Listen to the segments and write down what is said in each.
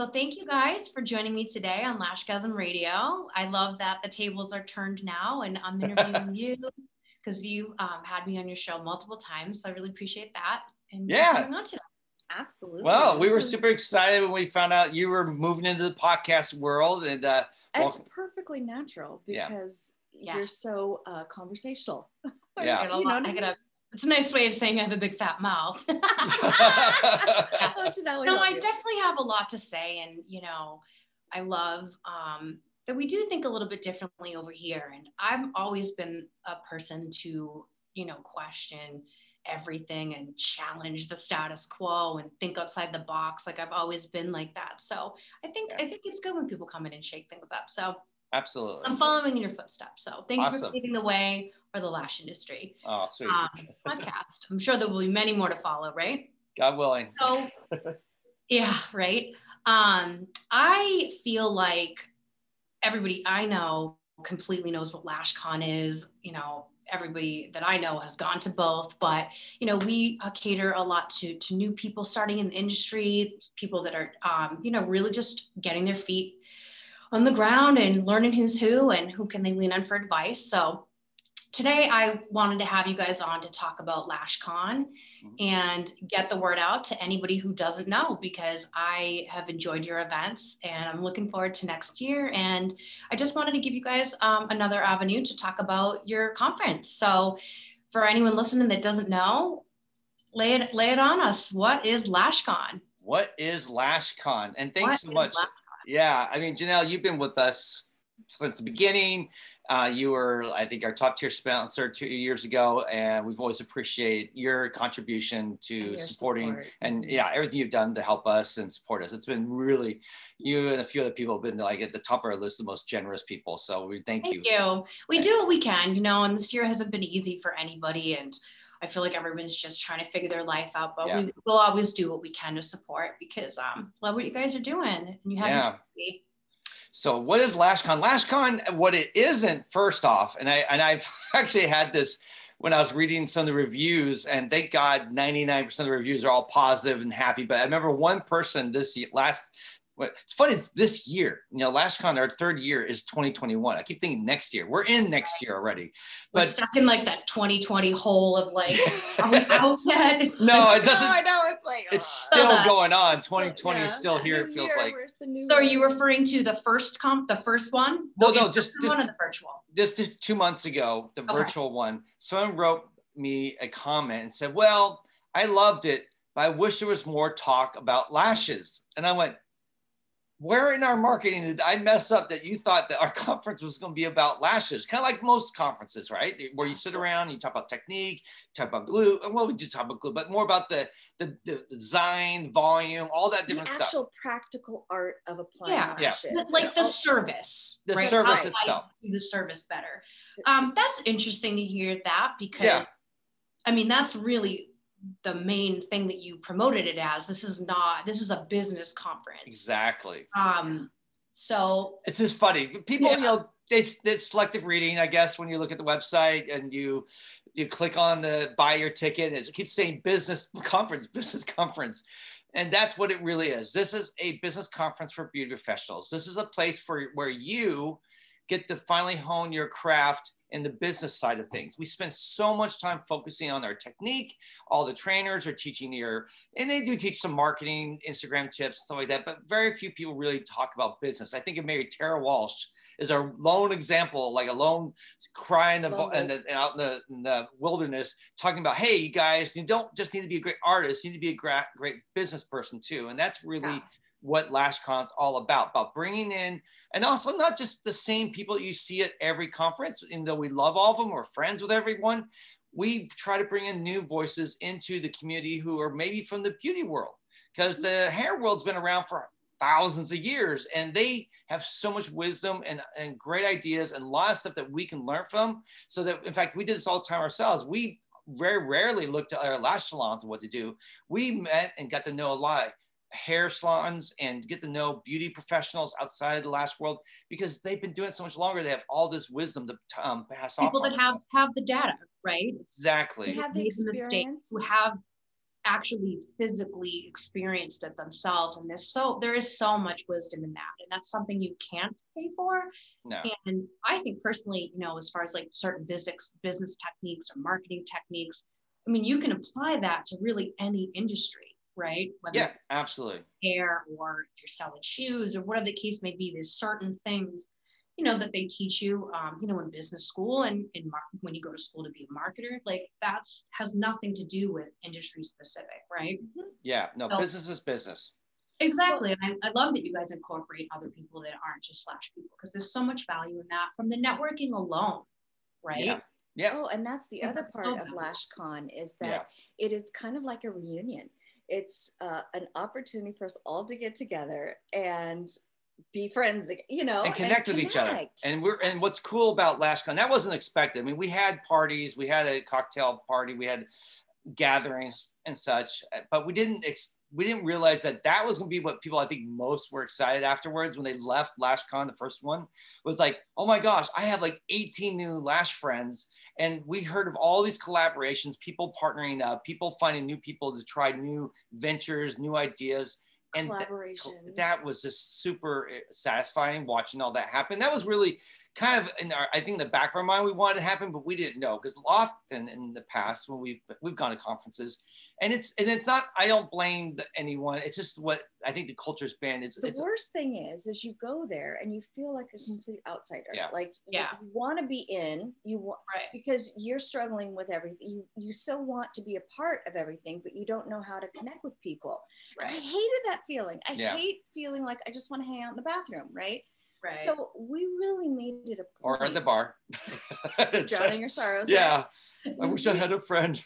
so thank you guys for joining me today on Lashgasm Radio. I love that the tables are turned now and I'm interviewing you because you um, had me on your show multiple times. So I really appreciate that. And yeah. on today. Absolutely. Well, we were super excited when we found out you were moving into the podcast world, and uh, it's perfectly natural because yeah. you're so uh, conversational. Yeah, you know I gotta it's a nice way of saying I have a big fat mouth. yeah. no, I definitely have a lot to say, and you know, I love um, that we do think a little bit differently over here. And I've always been a person to, you know, question everything and challenge the status quo and think outside the box. Like I've always been like that. So I think yeah. I think it's good when people come in and shake things up. So absolutely, I'm following in your footsteps. So thank awesome. you for paving the way for the lash industry. Oh, sweet um, podcast. I'm sure there will be many more to follow. Right? God willing. So yeah, right. Um, I feel like everybody I know completely knows what LashCon is. You know, everybody that I know has gone to both, but you know, we uh, cater a lot to to new people starting in the industry, people that are um, you know really just getting their feet on the ground and learning who's who and who can they lean on for advice. So today I wanted to have you guys on to talk about LashCon mm-hmm. and get the word out to anybody who doesn't know because I have enjoyed your events and I'm looking forward to next year. And I just wanted to give you guys um, another avenue to talk about your conference. So for anyone listening that doesn't know, lay it lay it on us. What is LashCon? What is LashCon? And thanks what so much. Yeah, I mean, Janelle, you've been with us since the beginning. Uh, you were, I think, our top tier sponsor two years ago, and we've always appreciated your contribution to your supporting support. and mm-hmm. yeah, everything you've done to help us and support us. It's been really you and a few other people have been like at the top of our list, the most generous people. So we thank, thank you. you. We do what we can, you know, and this year hasn't been easy for anybody, and I feel like everyone's just trying to figure their life out, but yeah. we will always do what we can to support because um, love what you guys are doing, and you have yeah. So what is LashCon? LashCon, what it isn't, first off, and I and I've actually had this when I was reading some of the reviews, and thank God 99% of the reviews are all positive and happy. But I remember one person this last it's funny, it's this year. You know, LashCon, our third year is 2021. I keep thinking next year. We're in next year already. But We're stuck in like that 2020 hole of like, are we out yet? It's no, like, it doesn't. No, I know. It's like, it's still going on. 2020 yeah. is still here, it feels year. like. So are you referring to the first comp, the first one? No, no, just, just one of the virtual. Just, just two months ago, the okay. virtual one. Someone wrote me a comment and said, well, I loved it, but I wish there was more talk about lashes. And I went, where in our marketing did I mess up that you thought that our conference was going to be about lashes? Kind of like most conferences, right? Where you sit around, and you talk about technique, talk about glue. And well, we do talk about glue, but more about the the, the design, volume, all that different the stuff. actual practical art of applying yeah. lashes. Yeah. like the service. The right? service itself. do the service better. Um, that's interesting to hear that because, yeah. I mean, that's really the main thing that you promoted it as. This is not, this is a business conference. Exactly. Um, so it's just funny. People, yeah. you know, it's, it's selective reading, I guess, when you look at the website and you you click on the buy your ticket, and it keeps saying business conference, business conference. And that's what it really is. This is a business conference for beauty professionals. This is a place for where you get to finally hone your craft in the business side of things. We spend so much time focusing on our technique. All the trainers are teaching your, and they do teach some marketing, Instagram tips, stuff like that, but very few people really talk about business. I think of Mary Tara Walsh is our lone example, like a lone cry in the, in the, out in the, in the, wilderness, talking about, hey, you guys, you don't just need to be a great artist, you need to be a great, great business person too. And that's really yeah what LashCon's all about, about bringing in, and also not just the same people you see at every conference, even though we love all of them, we're friends with everyone. We try to bring in new voices into the community who are maybe from the beauty world, because the hair world's been around for thousands of years and they have so much wisdom and, and great ideas and a lot of stuff that we can learn from. So that, in fact, we did this all the time ourselves. We very rarely looked at our lash salons and what to do. We met and got to know a lot hair salons and get to know beauty professionals outside of the last world because they've been doing it so much longer. They have all this wisdom to um, pass People off. People that have have the data, right? Exactly. Who have the experience. Who have actually physically experienced it themselves and there's so there is so much wisdom in that and that's something you can't pay for no. and i think personally you know as far as like certain business business techniques or marketing techniques i mean you can apply that to really any industry right Whether yeah absolutely hair or if you're selling shoes or whatever the case may be there's certain things you know that they teach you um, you know in business school and in mar- when you go to school to be a marketer like that's has nothing to do with industry specific right mm-hmm. yeah no so, business is business exactly and I, I love that you guys incorporate other people that aren't just flash people because there's so much value in that from the networking alone right yeah. Yeah. Oh, and that's the yeah, other part so of LashCon is that yeah. it is kind of like a reunion. It's uh, an opportunity for us all to get together and be friends, you know, and connect and with connect. each other. And we're and what's cool about LashCon that wasn't expected. I mean, we had parties, we had a cocktail party, we had gatherings and such, but we didn't ex- we didn't realize that that was going to be what people I think most were excited afterwards when they left LashCon. The first one was like, oh my gosh, I have like 18 new Lash friends, and we heard of all these collaborations, people partnering up, people finding new people to try new ventures, new ideas and collaboration. Th- that was just super eh, satisfying watching all that happen. That was really kind of in our, I think the back of our mind we wanted to happen, but we didn't know because often in the past when we've we've gone to conferences, and it's and it's not I don't blame anyone. It's just what I think the culture's been. It's the it's, worst thing is is you go there and you feel like a complete outsider. Yeah. Like yeah. you want to be in you want right. because you're struggling with everything. You you so want to be a part of everything, but you don't know how to connect with people. Right. I hated that feeling. I yeah. hate feeling like I just want to hang out in the bathroom. Right Right. So we really made it a point. Or at the bar. Drowning your sorrows. Yeah. Right? I wish I had a friend.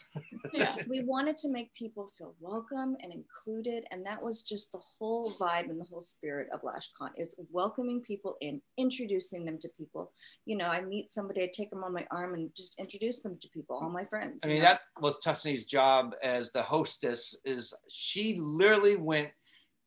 yeah. We wanted to make people feel welcome and included. And that was just the whole vibe and the whole spirit of LashCon is welcoming people in, introducing them to people. You know, I meet somebody, I take them on my arm and just introduce them to people, all my friends. I mean, know? that was Tusney's job as the hostess is she literally went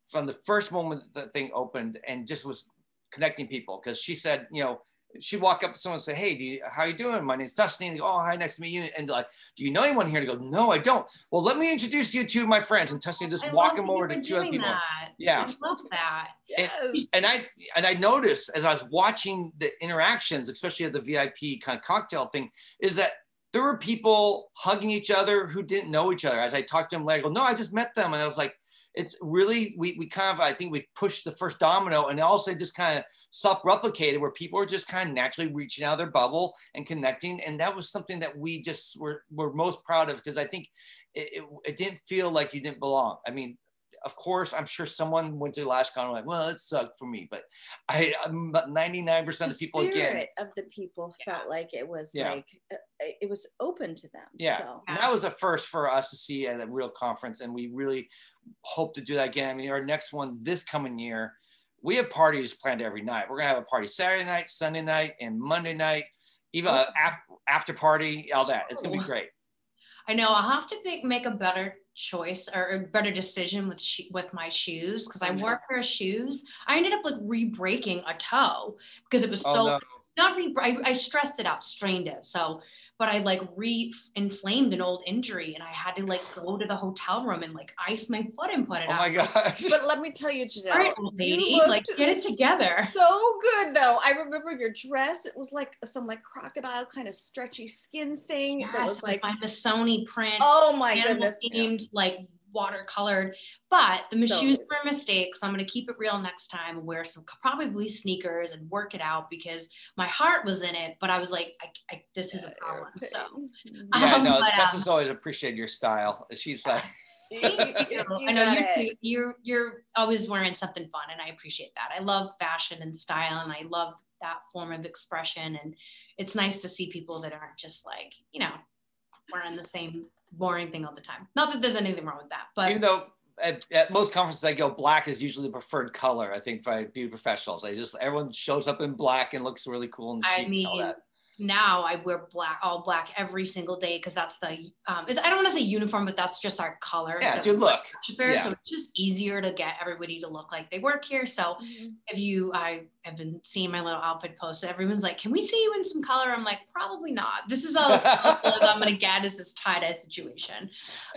from the first moment the thing opened and just was connecting people because she said, you know, she'd walk up to someone and say, "Hey, do you, how are you doing? My name's Dustin." Go, "Oh, hi, nice to meet you." And like, "Do you know anyone here?" And go, "No, I don't." Well, let me introduce you to my friends. And Dustin just I walk them over to two other people. That. Yeah, I love that. Yes. And, and, I and I noticed as I was watching the interactions, especially at the VIP kind of cocktail thing, is that there were people hugging each other who didn't know each other. As I talked to them later, I go, "No, I just met them," and I was like it's really we, we kind of I think we pushed the first domino and also just kind of self-replicated where people are just kind of naturally reaching out of their bubble and connecting and that was something that we just were, were most proud of because I think it, it, it didn't feel like you didn't belong. I mean, of course, I'm sure someone went to LashCon and like, well, it sucked for me, but I, I'm 99% of people again. of the people felt like it was yeah. like, uh, it was open to them. Yeah. So. And that was a first for us to see at a real conference. And we really hope to do that again. I mean, our next one this coming year, we have parties planned every night. We're going to have a party Saturday night, Sunday night, and Monday night, even after, after party, all that. It's going to be great. I know I'll have to make, make a better choice or a better decision with with my shoes because I mm-hmm. wore a pair of shoes. I ended up like re-breaking a toe because it was oh, so no. Not re I, I stressed it out, strained it. So but I like re-inflamed an old injury and I had to like go to the hotel room and like ice my foot and put it oh out. my gosh. But let me tell you, Janelle, All right, lady, like get it together. So good though. I remember your dress. It was like some like crocodile kind of stretchy skin thing yes, that was like my Sony print. Oh my goodness. Themed, like watercolored. But the so shoes were a mistake. So I'm going to keep it real next time, wear some probably sneakers and work it out because my heart was in it. But I was like, I, I, this is a problem. So, yeah, um, no, but, Tessa's um, always appreciated your style. She's like, I know you're, you're you're always wearing something fun, and I appreciate that. I love fashion and style, and I love that form of expression. And it's nice to see people that aren't just like you know wearing the same boring thing all the time. Not that there's anything wrong with that, but even though at, at, most conferences I go, black is usually the preferred color. I think by beauty professionals, I just everyone shows up in black and looks really cool and I mean, and all that now I wear black, all black every single day because that's the um, I don't want to say uniform, but that's just our color. Yeah, it's your look. Fair, yeah. So it's just easier to get everybody to look like they work here. So mm-hmm. if you, I have been seeing my little outfit post. Everyone's like, "Can we see you in some color?" I'm like, "Probably not. This is all as colorful I'm gonna get is this tie dye situation."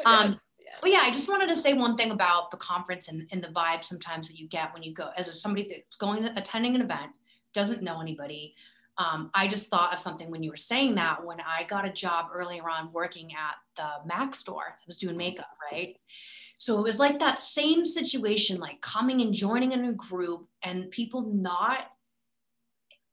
Um, yes, Yes. Well, yeah, I just wanted to say one thing about the conference and, and the vibe sometimes that you get when you go as a, somebody that's going attending an event, doesn't know anybody. Um, I just thought of something when you were saying that when I got a job earlier on working at the Mac store, I was doing makeup, right? So it was like that same situation, like coming and joining in a group and people not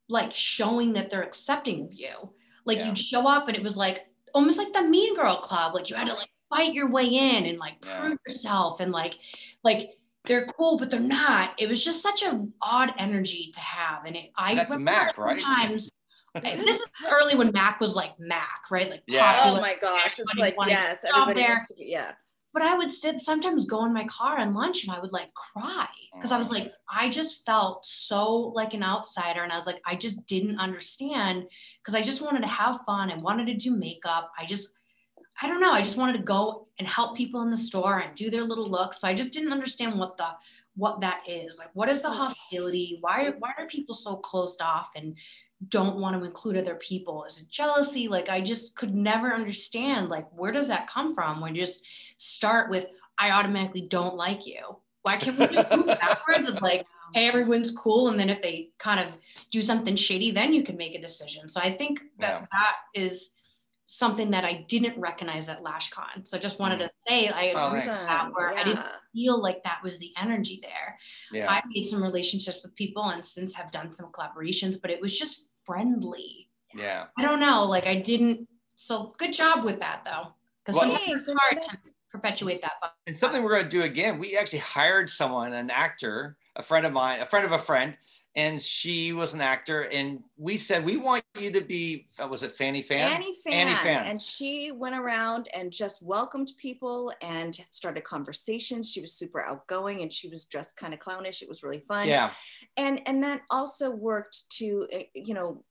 like showing that they're accepting of you. Like Yeah. you'd show up and it was like almost like the mean girl club. Like you had to like fight your way in and like Yeah. prove yourself and like like they're cool, but they're not. It was just such an odd energy to have. And it, I That's Mac, right? Sometimes this is early when Mac was like Mac, right? Like Yeah. Oh my gosh. It's like, wanted yes, to everybody there. to be, yeah. But I would sit sometimes go in my car and lunch and I would like cry because I was like, mm. I just felt so like an outsider. And I was like, I just didn't understand because I just wanted to have fun and wanted to do makeup. I just, I don't know. I just wanted to go and help people in the store and do their little looks. So I just didn't understand what the what that is. Like, what is the hostility? Why why are people so closed off and don't want to include other people? Is it jealousy? Like, I just could never understand. Like, where does that come from? When you just start with, I automatically don't like you. Why can't we just move backwards of like, hey, everyone's cool, and then if they kind of do something shady, then you can make a decision. So I think that Yeah. that is something that I didn't recognize at LashCon. So I just wanted mm. to say I Oh, agree with that where I didn't feel like that was the energy there. Yeah. I made some relationships with people and since have done some collaborations, but it was just friendly. yeah. I don't know, like I didn't. So good job with that though, because Well- sometimes it's hard to perpetuate that. vibe. And something we're going to do again. We actually hired someone, an actor, a friend of mine, a friend of a friend, and she was an actor. And we said, we want you to be, uh, was it Fanny Fan? Fanny Fan, Annie Fan. and she went around and just welcomed people and started conversations. She was super outgoing and she was dressed kind of clownish. It was really fun. Yeah. and and that also worked to uh, you know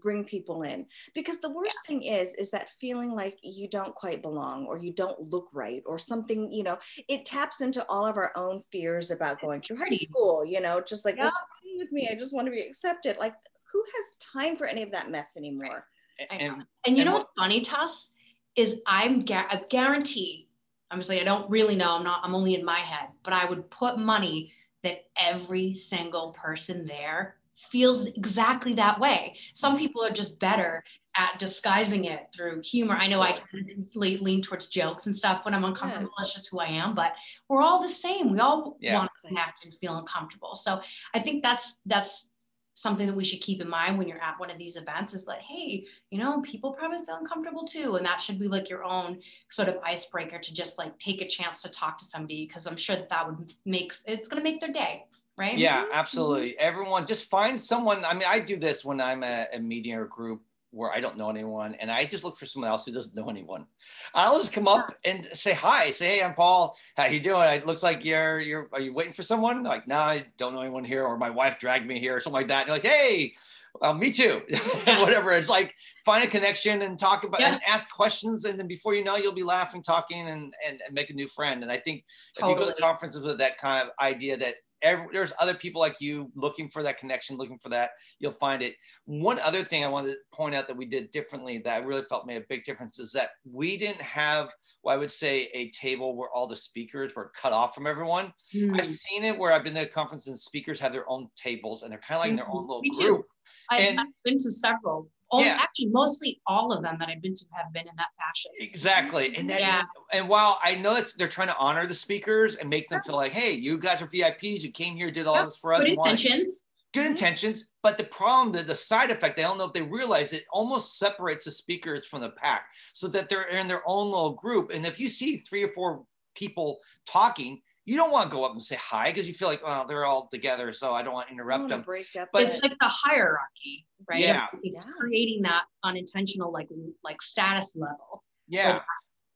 bring people in because the worst thing is is that feeling like you don't quite belong or you don't look right or something you know it taps into all of our own fears about going through high school you know just like Yeah. what's with me i just want to be accepted like who has time for any of that mess anymore I know. And And you And know what's funny, Tuss, is I'm ga- I guarantee. I'm saying I don't really know. I'm not. I'm only in my head, but I would put money that every single person there feels exactly that way. Some people are just better at disguising it through humor. I know I tend to lean towards jokes and stuff when I'm uncomfortable. Yes. That's just who I am. But we're all the same. We all Yeah. want to connect and feel uncomfortable. So I think that's that's something that we should keep in mind when you're at one of these events is that hey you know people probably feel uncomfortable too and that should be like your own sort of icebreaker to just like take a chance to talk to somebody because i'm sure that, that would make it's going to make their day right yeah, Mhm, absolutely. Everyone just find someone. I mean, I do this when I'm at a meeting or group where I don't know anyone and I just look for someone else who doesn't know anyone. I'll just come up and say hi. Say, hey, I'm Paul. How you doing? It looks like you're you're are you waiting for someone? Like, no, I don't know anyone here, or my wife dragged me here, or something like that. And you're like, hey, well, me too. Whatever. It's like find a connection and talk about Yeah. and ask questions. And then before you know, you'll be laughing, talking, and, and, and make a new friend. And I think if you go to conferences with that kind of idea that every, there's other people like you looking for that connection, looking for that, you'll find it. One other thing I wanted to point out that we did differently that I really felt made a big difference is that we didn't have what I would say a table where all the speakers were cut off from everyone. Mm. I've seen it where I've been to conferences and speakers have their own tables and they're kind of like in their own Mhm. little Me too. group. I've, and- I've been to several oh, Yeah. actually mostly all of them that i've been to have been in that fashion Exactly. And that, Yeah. and while I know it's they're trying to honor the speakers and make them feel like, hey, you guys are VIPs, you came here, did all Yep. this for us. good intentions good Mhm. intentions, but the problem, the, the side effect, I don't know if they realize it almost separates the speakers from the pack so that they're in their own little group. And if you see three or four people talking, you don't want to go up and say hi because you feel like, well, they're all together, so I don't want to interrupt want to them. break up But- it's like the hierarchy right Yeah. it's Yeah. creating that unintentional like like status level Yeah.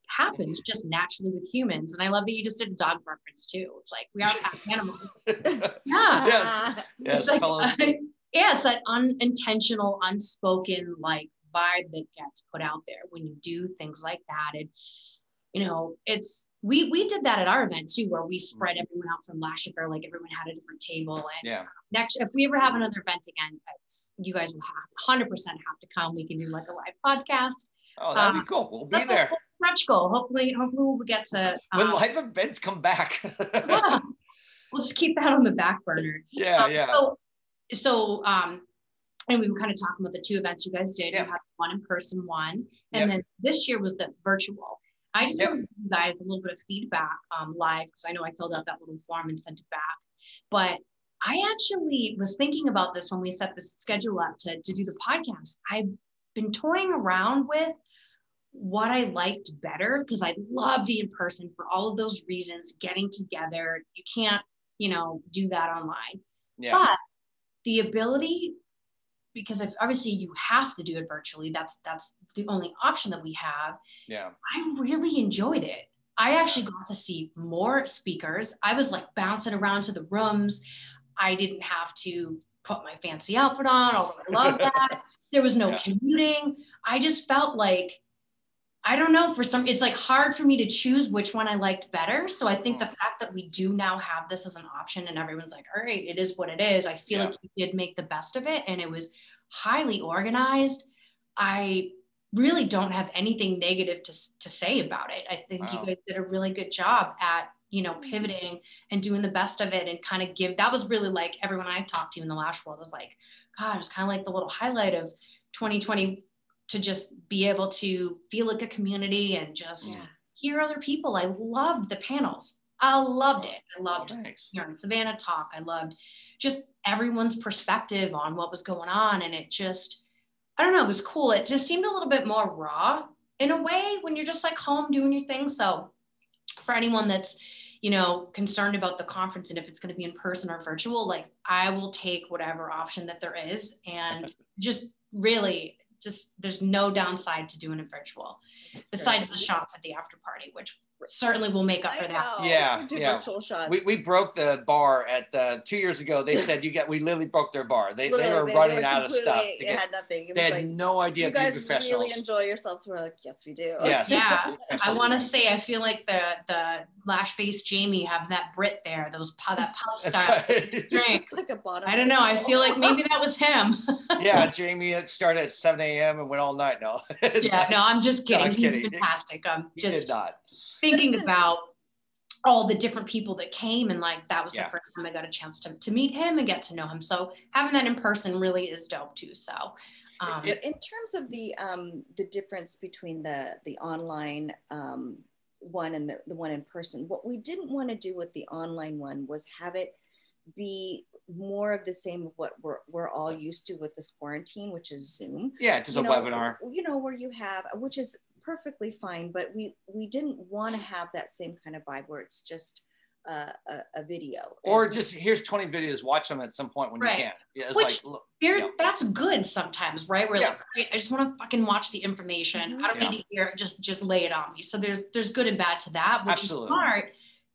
happens just naturally with humans and i love that you just did a dog reference too it's like we are pack animals yeah yes. Yes. It's like, fellow- yeah, it's that unintentional, unspoken like vibe that gets put out there when you do things like that. And you know, it's we we did that at our event too, where we spread everyone out from Lashiker, like everyone had a different table. And yeah. next, if we ever have another event again, it's, you guys will have hundred percent have to come. We can do like a live podcast. Oh, that'd Uh, be cool. We'll be there. stretch goal. Hopefully, hopefully we'll get to when um, live events come back. yeah. We'll just keep that on the back burner. yeah, Um, yeah. So, so um, and we were kind of talking about the two events you guys did. Yeah. You had one in person, one, Yep. and then this year was the virtual. I just Yep. want to give you guys a little bit of feedback um, live because I know I filled out that little form and sent it back. But I actually was thinking about this when we set the schedule up to, to do the podcast. I've been toying around with what I liked better because I love the in person for all of those reasons, getting together. You can't, you know, do that online. yeah. But the ability, because if obviously you have to do it virtually, that's that's the only option that we have. yeah. I really enjoyed it. I actually got to see more speakers. I was like bouncing around to the rooms. I didn't have to put my fancy outfit on, although I love that. There was no Yeah. commuting. I just felt like, I don't know, for some, it's like hard for me to choose which one I liked better. So I think the Mm. fact that we do now have this as an option and everyone's like, all right, it is what it is. I feel Yeah. like you did make the best of it and it was highly organized. I really don't have anything negative to, to say about it. I think Wow. you guys did a really good job at, you know, pivoting and doing the best of it and kind of give, that was really like everyone I talked to in the Lash world was like, God, it was kind of like the little highlight of 2020 to just be able to feel like a community and just Yeah. hear other people. I loved the panels. I loved it. I loved Thanks. hearing Savannah talk. I loved just everyone's perspective on what was going on. And it just, I don't know, it was cool. It just seemed a little bit more raw in a way when you're just like home doing your thing. So for anyone that's, you know, concerned about the conference and if it's going to be in person or virtual, like I will take whatever option that there is and just really just there's no downside to doing it virtual besides the shots at the after party, which certainly will make up for that. Yeah, Do yeah. virtual shots. We, we broke the bar at the two years ago. They said you got we literally broke their bar. They, they Literally, were running were out of stuff. completely- to It get- had nothing. It they had like, no idea you guys professionals. really enjoy yourselves. We're like, yes, we do. Yes. Yeah. I want to say I feel like the the lash based Jamie have that Brit there, those pu- that pub That's style right. drink. It's like a bottom. I don't know. I feel like maybe that was him. yeah, Jamie it started at 7 a.m. and went all night. No. Yeah, like, no, I'm just No, kidding. I'm He's kidding. fantastic. I'm he did not. Thinking Listen. about all the different people that came and like that was Yeah. the first time I got a chance to, to meet him and get to know him. So having that in person really is dope too. So um, in terms of the um the difference between the the online um one and the, the one in person what we didn't want to do with the online one was have it be more of the same of what we're, we're all used to with this quarantine which is zoom Yeah, just a know, webinar. you know where you have which is perfectly fine but we we didn't want to have that same kind of vibe where it's just uh, a, a video Or And- just here's 20 videos, watch them at some point when Right. you can. Yeah, it's Which- like look, there Yeah. that's good sometimes right we're Yeah. like great i just want to fucking watch the information i don't Yeah. need to hear it just just lay it on me so there's there's good and bad to that which Absolutely. is smart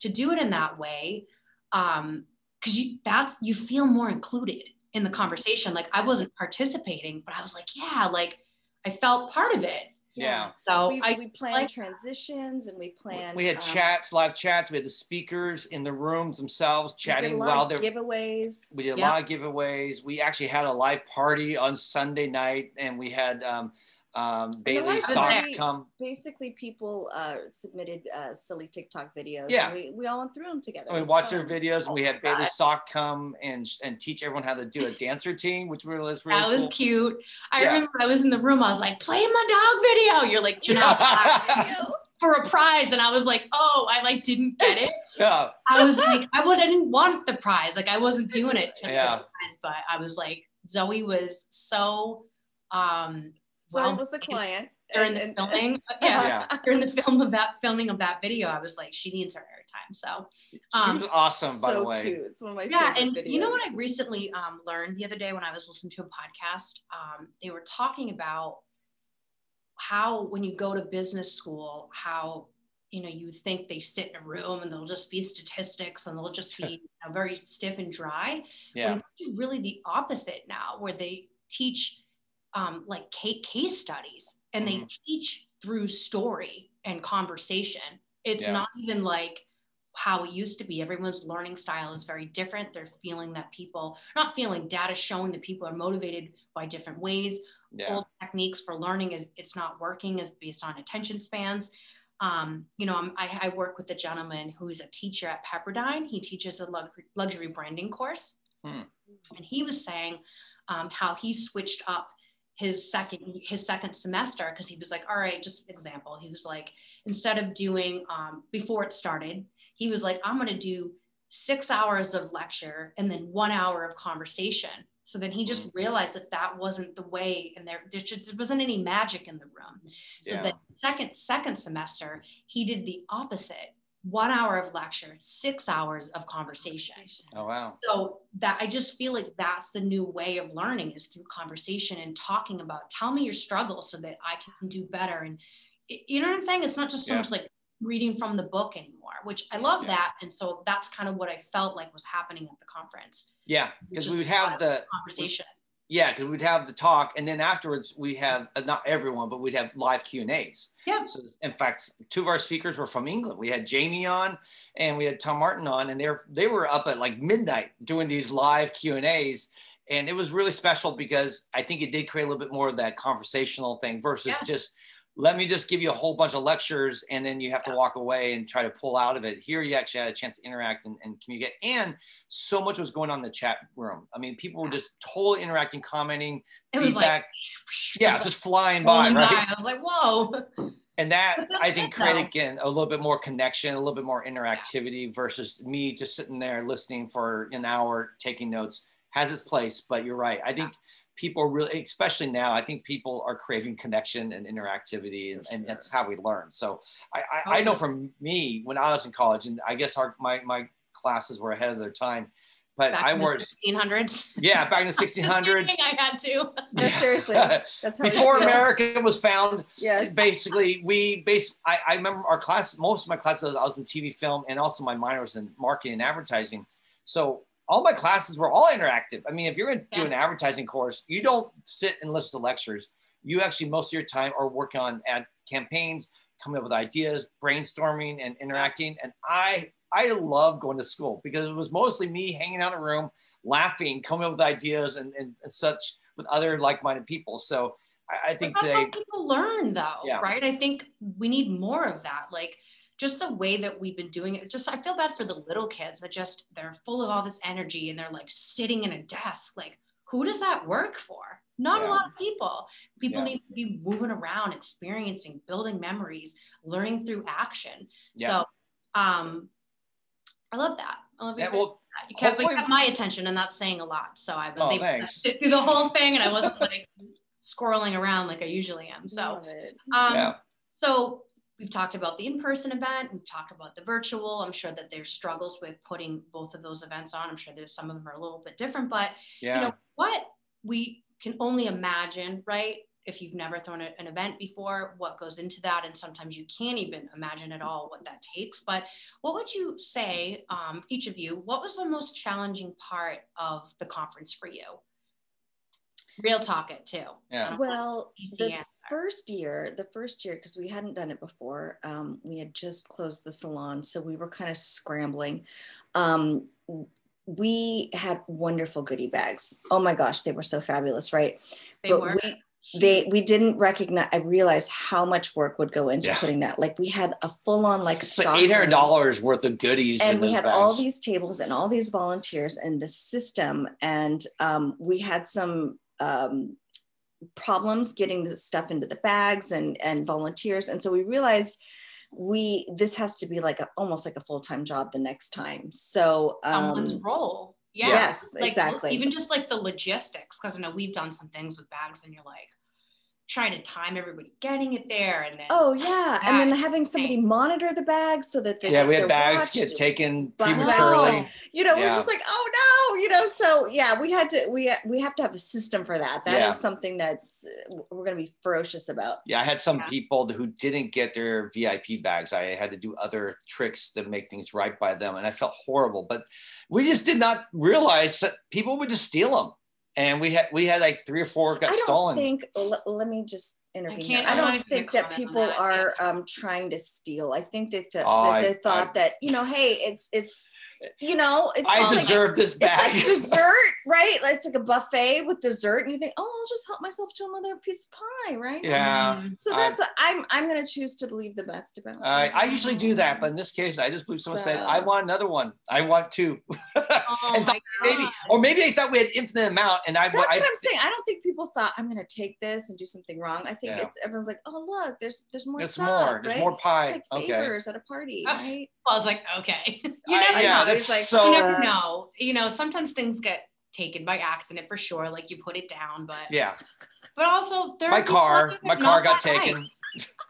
to do it in that way um because you that's you feel more included in the conversation like i wasn't participating but i was like yeah like i felt part of it yeah. so we, i we planned like- transitions and we planned We had um, chats, live chats. We had the speakers in the rooms themselves we did a chatting lot while they're giveaways We did a Yeah. lot of giveaways. We actually had a live party on Sunday night, and we had um, um, Bailey live Sok come. basically people uh, submitted uh, silly TikTok videos. Yeah. and we, we all went through them together. And we was watched their fun. videos, and we had Bailey Sok come and and teach everyone how to do a dance routine, which really was really that was cool. cute i Yeah. remember i was in the room i was like play my dog video you're like Janelle, Video. for a prize and i was like oh i like didn't get it Yeah, I was like, I would, I didn't want the prize. Like I wasn't doing it to Yeah. the prize, but I was like, Zoe was so um So well it was the client. during and- the and- filming. Yeah. Yeah. During the film of that filming of that video, I was like, she needs her airtime. So she Um, was awesome, by so the way. cute. It's one of my yeah, and videos. you know what I recently um, learned the other day when I was listening to a podcast? Um, they were talking about how when you go to business school, how you know you think they sit in a room and they'll just be statistics and they'll just be you know, very stiff and dry. Yeah, really the opposite now, where they teach um, like ca- case studies and they Mhm. teach through story and conversation. It's Yeah. not even like how it used to be. Everyone's learning style is very different. They're feeling that people, not feeling, data showing that people are motivated by different ways. Yeah. Old techniques for learning is it's not working is based on attention spans. Um, you know, I, I work with a gentleman who's a teacher at Pepperdine. He teaches a luxury branding course. Hmm. And he was saying um, how he switched up his second his second semester because he was like all right just example he was like instead of doing um, before it started he was like i'm going to do six hours of lecture and then one hour of conversation so then he just mm-hmm. realized that that wasn't the way and there, there, just, there wasn't any magic in the room so yeah. the second second semester he did the opposite one hour of lecture, six hours of conversation. Oh wow. So that I just feel like that's the new way of learning is through conversation and talking about tell me your struggles so that I can do better. And you know what I'm saying? It's not just so yeah. much like reading from the book anymore, which I love yeah. that. And so that's kind of what I felt like was happening at the conference. Yeah, because we would have the conversation. Yeah, because we'd have the talk, and then afterwards we have uh, not everyone, but we'd have live Q and A's. Yeah. So in fact, two of our speakers were from England. We had Jamie on, and we had Tom Martin on, and they are they were up at like midnight doing these live Q and A's, and it was really special because I think it did create a little bit more of that conversational thing versus yeah. just let me just give you a whole bunch of lectures and then you have to walk away and try to pull out of it. Here you actually had a chance to interact and, and communicate. And so much was going on in the chat room. I mean, people were just totally interacting, commenting, it feedback. Like, yeah, just flying by, right? I was like, whoa. And that I think created again a little bit more connection, a little bit more interactivity versus me just sitting there listening for an hour, taking notes has its place. But you're right. I think people really, especially now, I think people are craving connection and interactivity, and, sure. and that's how we learn. So I, I, oh, I, know from me when I was in college, and I guess our, my, my classes were ahead of their time. But back I was 1600s. Yeah, back in the 1600s. I had to. No, seriously. That's how Before America was found, yes. basically, we base. I, I remember our class. Most of my classes, I was in TV, film, and also my minor was in marketing and advertising. So all my classes were all interactive. I mean, if you're going to yeah. do an advertising course, you don't sit and listen to lectures. You actually, most of your time are working on ad campaigns, coming up with ideas, brainstorming and interacting. And I, I love going to school because it was mostly me hanging out in a room, laughing, coming up with ideas and, and, and such with other like-minded people. So I, I think today people learn though, yeah. right? I think we need more of that. Like, just the way that we've been doing it just i feel bad for the little kids that just they're full of all this energy and they're like sitting in a desk like who does that work for not yeah. a lot of people people yeah. need to be moving around experiencing building memories learning through action yeah. so um i love that i love yeah, well, you kept, like, kept my attention and that's saying a lot so i was oh, able thanks. to sit through the whole thing and i wasn't like squirreling around like i usually am so um yeah. so we've talked about the in-person event. We've talked about the virtual. I'm sure that there's struggles with putting both of those events on. I'm sure there's some of them are a little bit different but yeah. you know what we can only imagine right? If you've never thrown an event before what goes into that? And sometimes you can't even imagine at all what that takes. But what would you say um, each of you what was the most challenging part of the conference for you real talk it too yeah well the first year, the first year, because we hadn't done it before, um, we had just closed the salon, so we were kind of scrambling. Um, we had wonderful goodie bags. Oh my gosh, they were so fabulous, right? They but were. We, they we didn't recognize i realized how much work would go into yeah. putting that like we had a full-on like it's like $800 worth of goodies and we had bags. all these tables and all these volunteers and the system and um, we had some um, problems getting the stuff into the bags and and volunteers. And so we realized we this has to be like a, almost like a full-time job the next time. So um someone's role. Yeah. yes like, exactly. even just like the logistics because i know we've done some things with bags and you're like trying to time everybody getting it there and then oh yeah and then having somebody monitor the bags so that they yeah we had bags get taken prematurely oh, you know yeah. we're just like oh no you know so yeah we had to we we have to have a system for that. That yeah. is something that we're going to be ferocious about. Yeah i had some yeah. people who didn't get their vip bags. I had to do other tricks to make things right by them and i felt horrible but we just did not realize that people would just steal them and we had we had like three or four got stolen. I don't stolen. think. Let, let me just intervene. I I don't give think that people that, are um, trying to steal. I think that, the, Oh, that they I- thought I- that you know, hey, it's it's you know, it's I like, deserve this It's bag. like dessert, right? Like, It's like a buffet with dessert, and you think, oh, I'll just help myself to another piece of pie, right? yeah. Mhm. So I- that's I'm I'm gonna choose to believe the best about. I, I usually do that, but in this case, I just believe someone said, "I want another one. I want two. Oh and thought maybe, or maybe they thought we had infinite amount, and I, That's I what I'm saying. I don't think people thought I'm gonna take this and do something wrong. I think Yeah. it's everyone's like, oh look, there's there's more There's stuff, more. There's right? more pie. It's like okay. favors at a party, Oh. right? I was like, okay. you I- never yeah, know. that's It's like- so. you never know. You know, sometimes things get taken by accident for sure. Like you put it down, but Yeah. But also My car- my car got taken. nice.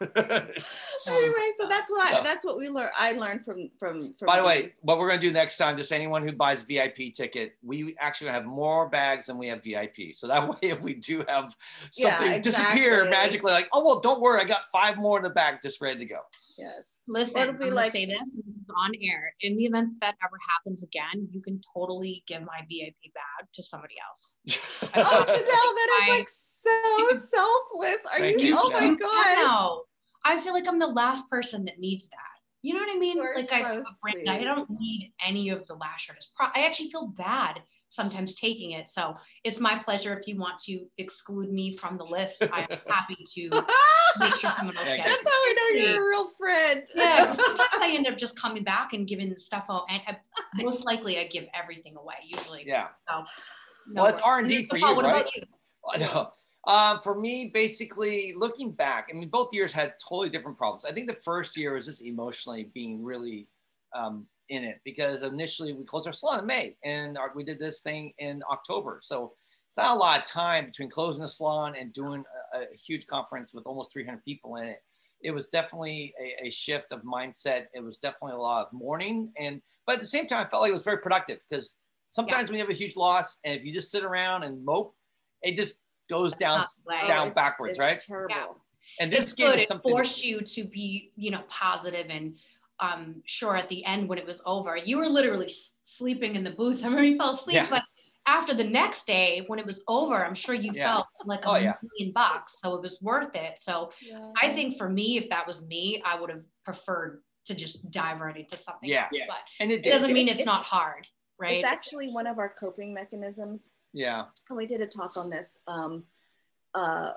anyway, so that's what I So- that's what we learned. I learned from from from. By the way, what we're gonna do next time, just anyone who buys VIP ticket, we actually have more bags than we have VIP. So that way, if we do have Yeah, something disappear magically, like, oh well, don't worry, I got five more in the bag just ready to go. yes, Listen, Or it'll I'm like- say this and this is on air. In the event that ever happens again, you can totally give my VIP bag to somebody else. Oh, Janelle, that is I- like so selfless. Are Thank you? you, Oh my Janelle. gosh. No, I feel like I'm the last person that needs that. You know what I mean? You are like I, so a brand, I don't need any of the lash artist. Pro- I actually feel bad sometimes taking it. So it's my pleasure if you want to exclude me from the list. I'm happy to make sure someone else Yeah, gets That's it. how I know you're a real friend. Yeah, sometimes I end up just coming back and giving the stuff out, and most likely I give everything away. Usually, yeah. so. no Well, it's. R&D for Paul, you, what right? about you? I know. Um, for me, basically looking back, I mean, both years had totally different problems. I think the first year was just emotionally being really um, in it because initially we closed our salon in May and our, we did this thing in October. So it's not a lot of time between closing the salon and doing a, a huge conference with almost 300 people in it. It was definitely a, a shift of mindset. It was definitely a lot of mourning. And, but at the same time, I felt like it was very productive because sometimes when you have a huge loss and if you just sit around and mope, it just goes down like- down it's- backwards, it's right? Terrible. Yeah. And this it's gave good. us It forced you to be, you know, positive and um sure at the end when it was over, you were literally s- sleeping in the booth. I remember you fell asleep, Yeah. but after the next day when it was over, I'm sure you Yeah. felt like a Oh, yeah. million bucks. So it was worth it. So Yeah. I think for me, if that was me, I would have preferred to just dive right into something Yeah. else. Yeah. But and it it doesn't mean it's it- not hard, right? It's actually one of our coping mechanisms. Yeah. And we did a talk on this. Um, uh,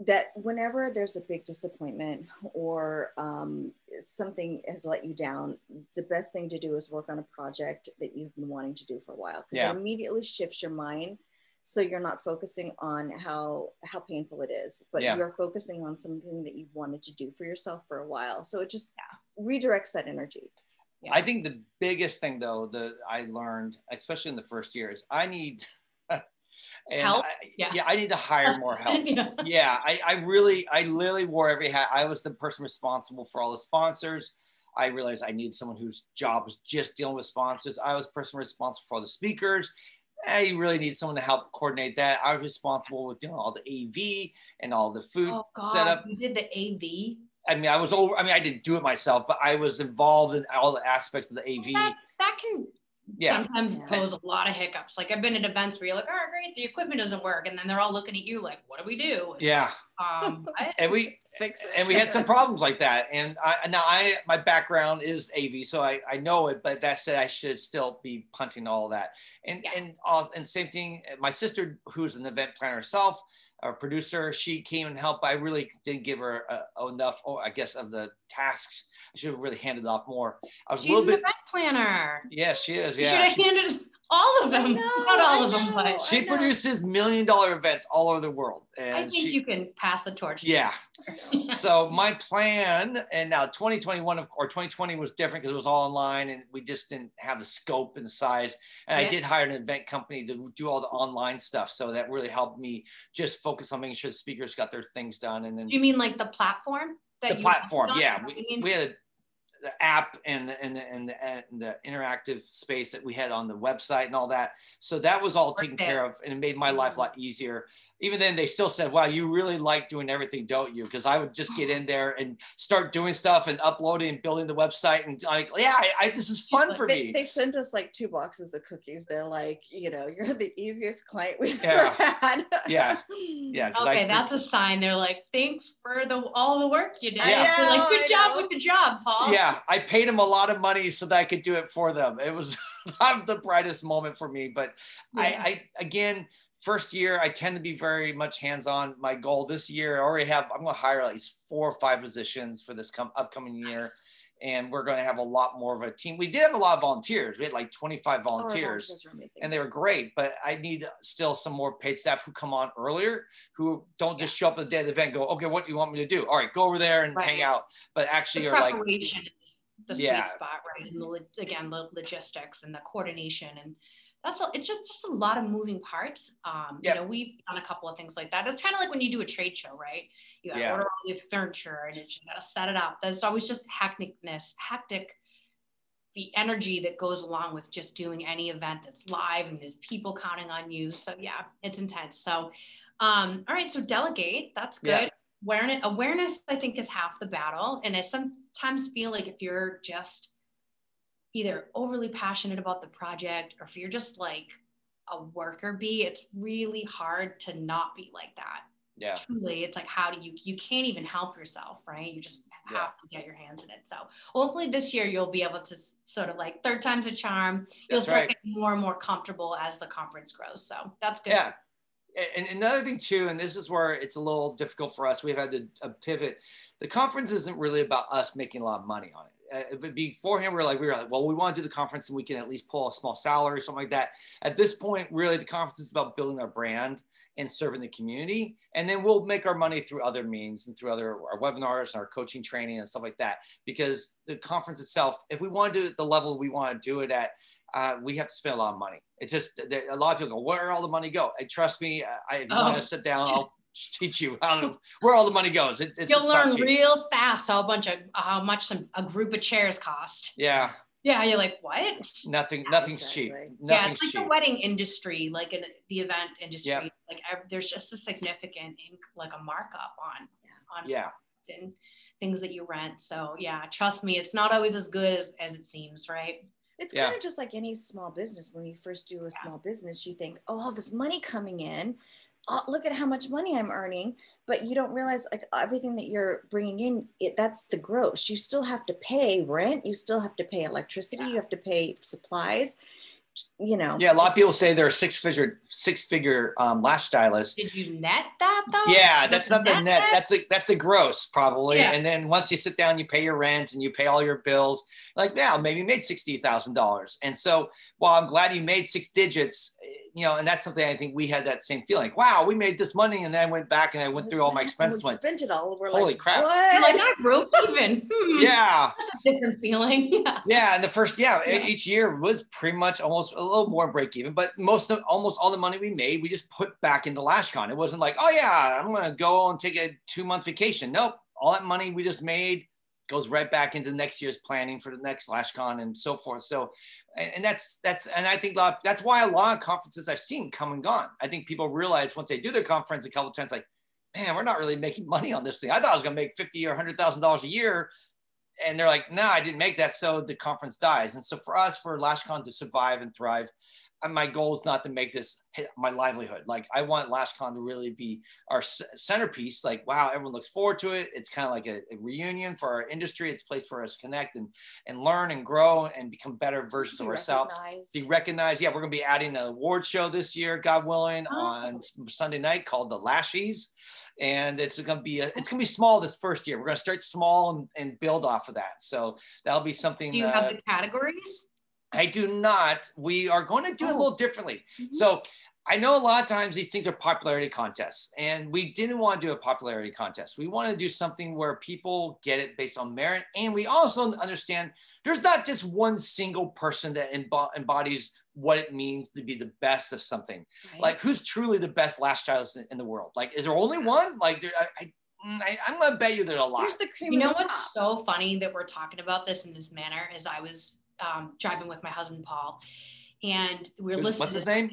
that whenever there's a big disappointment or um, something has let you down, the best thing to do is work on a project that you've been wanting to do for a while because Yeah. it immediately shifts your mind. So you're not focusing on how how painful it is, but Yeah. you're focusing on something that you've wanted to do for yourself for a while. So it just redirects that energy. Yeah. I think the biggest thing though that I learned, especially in the first year, is I need and Help? I, Yeah. yeah. I need to hire more help. Yeah. yeah, I, I really, I literally wore every hat. I was the person responsible for all the sponsors. I realized I needed someone whose job was just dealing with sponsors. I was person responsible for all the speakers. I really need someone to help coordinate that. I was responsible with doing all the AV and all the food Oh God, setup. you did the AV. I mean, I was over. I mean, I didn't do it myself, but I was involved in all the aspects of the AV. that, that can Yeah. sometimes Yeah. pose a lot of hiccups. Like I've been at events where you're like, oh great, the equipment doesn't work. And then they're all looking at you like, what do we do? Yeah, Um, I- and we Fix it. and we had some problems like that. And I now I my background is AV, so I, I know it. But that said, I should still be punting all that. And Yeah. and all, and same thing. My sister, who's an event planner herself, a producer, she came and helped. I really didn't give her uh, enough. Oh, I guess of the tasks. I should have really handed off more. I was she's a little bit. event planner. Yes, she is. You should Yeah. have handed all of them. know, Not all I of them, but she produces million dollar events all over the world. And I think she, you can pass the torch. to Yeah. so my plan and now 2021 of or 2020 was different because it was all online and we just didn't have the scope and the size and i did hire an event company to do all the online stuff so that really helped me just focus on making sure the speakers got their things done and then you mean like the platform? That the you platform yeah Is that what we, we had a, the app and the, and, the, and, the, and the interactive space that we had on the website and all that. So that was all taken care of and it made my life a Mhm. lot easier even then they still said, wow, you really like doing everything, don't you? Because I would just get in there and start doing stuff and uploading and building the website. And like, yeah, I, I this is fun for they, me. They sent us like two boxes of cookies. They're like, you know, you're the easiest client we've Yeah. ever had. Yeah. Yeah. 'cause Okay, I- that's a sign. They're like, thanks for the all the work you did. Yeah. They're like, good I job know. with the job, Paul. yeah, I paid them a lot of money so that I could do it for them. It was not the brightest moment for me, but Yeah. I, I again, first year I tend to be very much hands-on. My goal this year, I already have. I'm going to hire at least four or five positions for this com- upcoming year, and we're going to have a lot more of a team. We did have a lot of volunteers. We had like 25 Oh, volunteers. volunteers are amazing. and they were great. But I need still some more paid staff who come on earlier, who don't just show up at the day of the event. and Go, okay, what do you want me to do? All right, go over there and hang out. But actually, the are like, the Yeah. sweet spot, right? And the, again, the logistics and the coordination and that's all. It's just just a lot of moving parts. Um, Yep. You know, we've done a couple of things like that. It's kind of like when you do a trade show, right? You got to Yeah. order all the furniture and you got to set it up. There's always just hecticness, hectic. The energy that goes along with just doing any event that's live and there's people counting on you. So yeah, it's intense. So, um, all right. So delegate. That's good Yeah. awareness awareness i think is half the battle and i sometimes feel like if you're just either overly passionate about the project or if you're just like a worker bee it's really hard to not be like that yeah, truly it's like how do you you can't even help yourself right you just have Yeah. to get your hands in it so hopefully this year you'll be able to sort of like third time's a charm you'll That's start right. getting more and more comfortable as the conference grows so that's good yeah. And another thing too, and this is where it's a little difficult for us. We've had to uh, pivot. The conference isn't really about us making a lot of money on it. Uh, but beforehand, we were like, we were like, well, we want to do the conference and we can at least pull a small salary, or something like that. At this point, really, the conference is about building our brand and serving the community. And then we'll make our money through other means and through other our webinars, and our coaching training, and stuff like that. Because the conference itself, if we want to do it at the level we want to do it at, uh, we have to spend a lot of money. It just a lot of people go, where all the money go? And trust me, I, if you want Oh. to sit down, I'll teach you how where all the money goes. It, it's, you'll learn cheap. real fast how a bunch of how much some, a group of chairs cost Yeah, Yeah, you're like, what? nothing, Yeah, nothing's cheap. exactly. yeah, it's like cheap. the wedding industry, like in the event industry. Yep. It's like ev- there's just a significant, inc- like a markup on on Yeah, and things that you rent. So yeah, trust me, it's not always as good as, as it seems, right? It's Yeah. kind of just like any small business. When you first do a small business, you think, oh, all this money coming in. Oh, look at how much money I'm earning. But you don't realize like everything that you're bringing in, it, that's the gross. You still have to pay rent. You still have to pay electricity. You have to pay supplies. You know. yeah. A lot of people say they're six figure, six figure um, lash stylists. Did you net that though? Yeah, Did that's you not the net. that? That's a that's a gross probably. Yeah. And then once you sit down, you pay your rent and you pay all your bills. Like now, maybe you made sixty thousand dollars. And so, while I'm glad you made six digits, you know, and that's something I think we had that same feeling. Wow, we made this money, and then I went back and I went through all my And we expenses. Went, spent it all. We're Holy like, crap. What? like I broke even. Hmm, yeah, that's a different feeling. Yeah. yeah. And the first, yeah, Yeah. each year was pretty much almost a little more break even, but most of almost all the money we made, we just put back into LashCon. It wasn't like, oh yeah, I'm gonna go and take a two month vacation. Nope, all that money we just made goes right back into next year's planning for the next LashCon and so forth. So, and, that's that's and I think lot, that's why a lot of conferences I've seen come and gone. I think people realize once they do their conference a couple times, like, man, we're not really making money on this thing. I thought I was gonna make fifty or hundred thousand dollars a year. And they're like, no, I didn't make that. So the conference dies. And so for us, for LashCon to survive and thrive, my goal is not to make this my livelihood. Like I want LashCon to really be our centerpiece. Like, wow, everyone looks forward to it. It's kind of like a, a reunion for our industry. It's a place for us to connect and, and learn and grow and become better versions of ourselves. recognized. Be recognized. Yeah, we're going to be adding an award show this year, God willing, Oh. on Sunday night called the Lashies, and it's going to be a, it's going to be small this first year. We're going to start small and, and build off of that. So that'll be something. Do you uh, have the categories? I do not. We are going to do it a Oh. little differently. Mhm. So I know a lot of times these things are popularity contests, and we didn't want to do a popularity contest. We want to do something where people get it based on merit, and we also understand there's not just one single person that embo- embodies what it means to be the best of something. Right? Like, who's truly the best last child in, in the world? Like, is there only one? Like, there, I, I, mm, I, I'm going to bet you there's a lot. Here's the cream You know the what's so funny that we're talking about this in this manner is I was um, driving with my husband Paul, and we were listening. What's his name?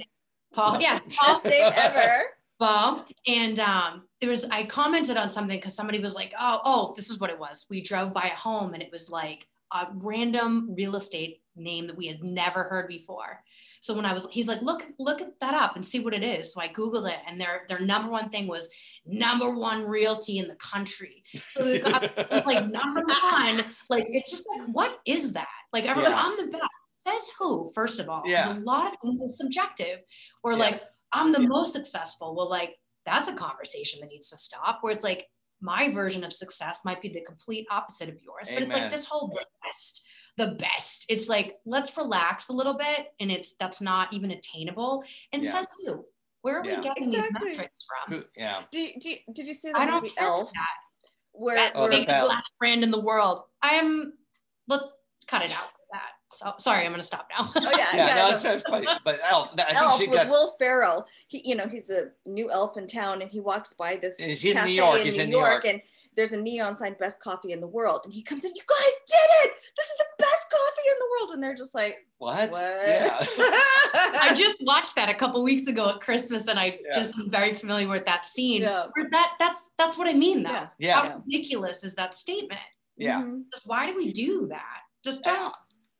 Paul. Yeah, Paul. Best name ever. Well, and um, there was I commented on something because somebody was like, "Oh, oh, this is what it was." We drove by a home and it was like a random real estate name that we had never heard before. So when I was, he's like, "Look, look that up and see what it is." So I googled it, and their their number one thing was number one realty in the country. So it was like number one. Like it's just like, what is that? Like everyone, Yeah. I'm the best. Says who? First of all, Yeah. a lot of things are subjective. Or Yeah. like I'm the Yeah. most successful. Well, like that's a conversation that needs to stop. Where it's like my version of success might be the complete opposite of yours. But it's like this whole the best, the best. It's like let's relax a little bit, and it's that's not even attainable. And Yeah. says who? Where are Yeah. we getting Exactly. these metrics from? Who- yeah. Do, do, did you see the I don't movie Elf? that. Where, Oh, where the the last brand in the world. I am. Let's cut it out for that. So sorry, I'm gonna stop now. oh yeah, Yeah, yeah, no, no. that's, that's funny. But Elf, that, I think she with got. Will Ferrell. He, you know, he's a new elf in town, and he walks by this And he's in New York, in he's New in New York, York. and there's a neon sign, "Best coffee in the world," and he comes in. You guys did it! This is the best coffee in the world, and they're just like, What? "What?" Yeah. I just watched that a couple weeks ago at Christmas, and I Yeah. just am very familiar with that scene. Yeah. Where that that's that's what I mean, though. yeah. yeah. How ridiculous is that statement? Yeah. Mhm. Just why do we do that? Just don't.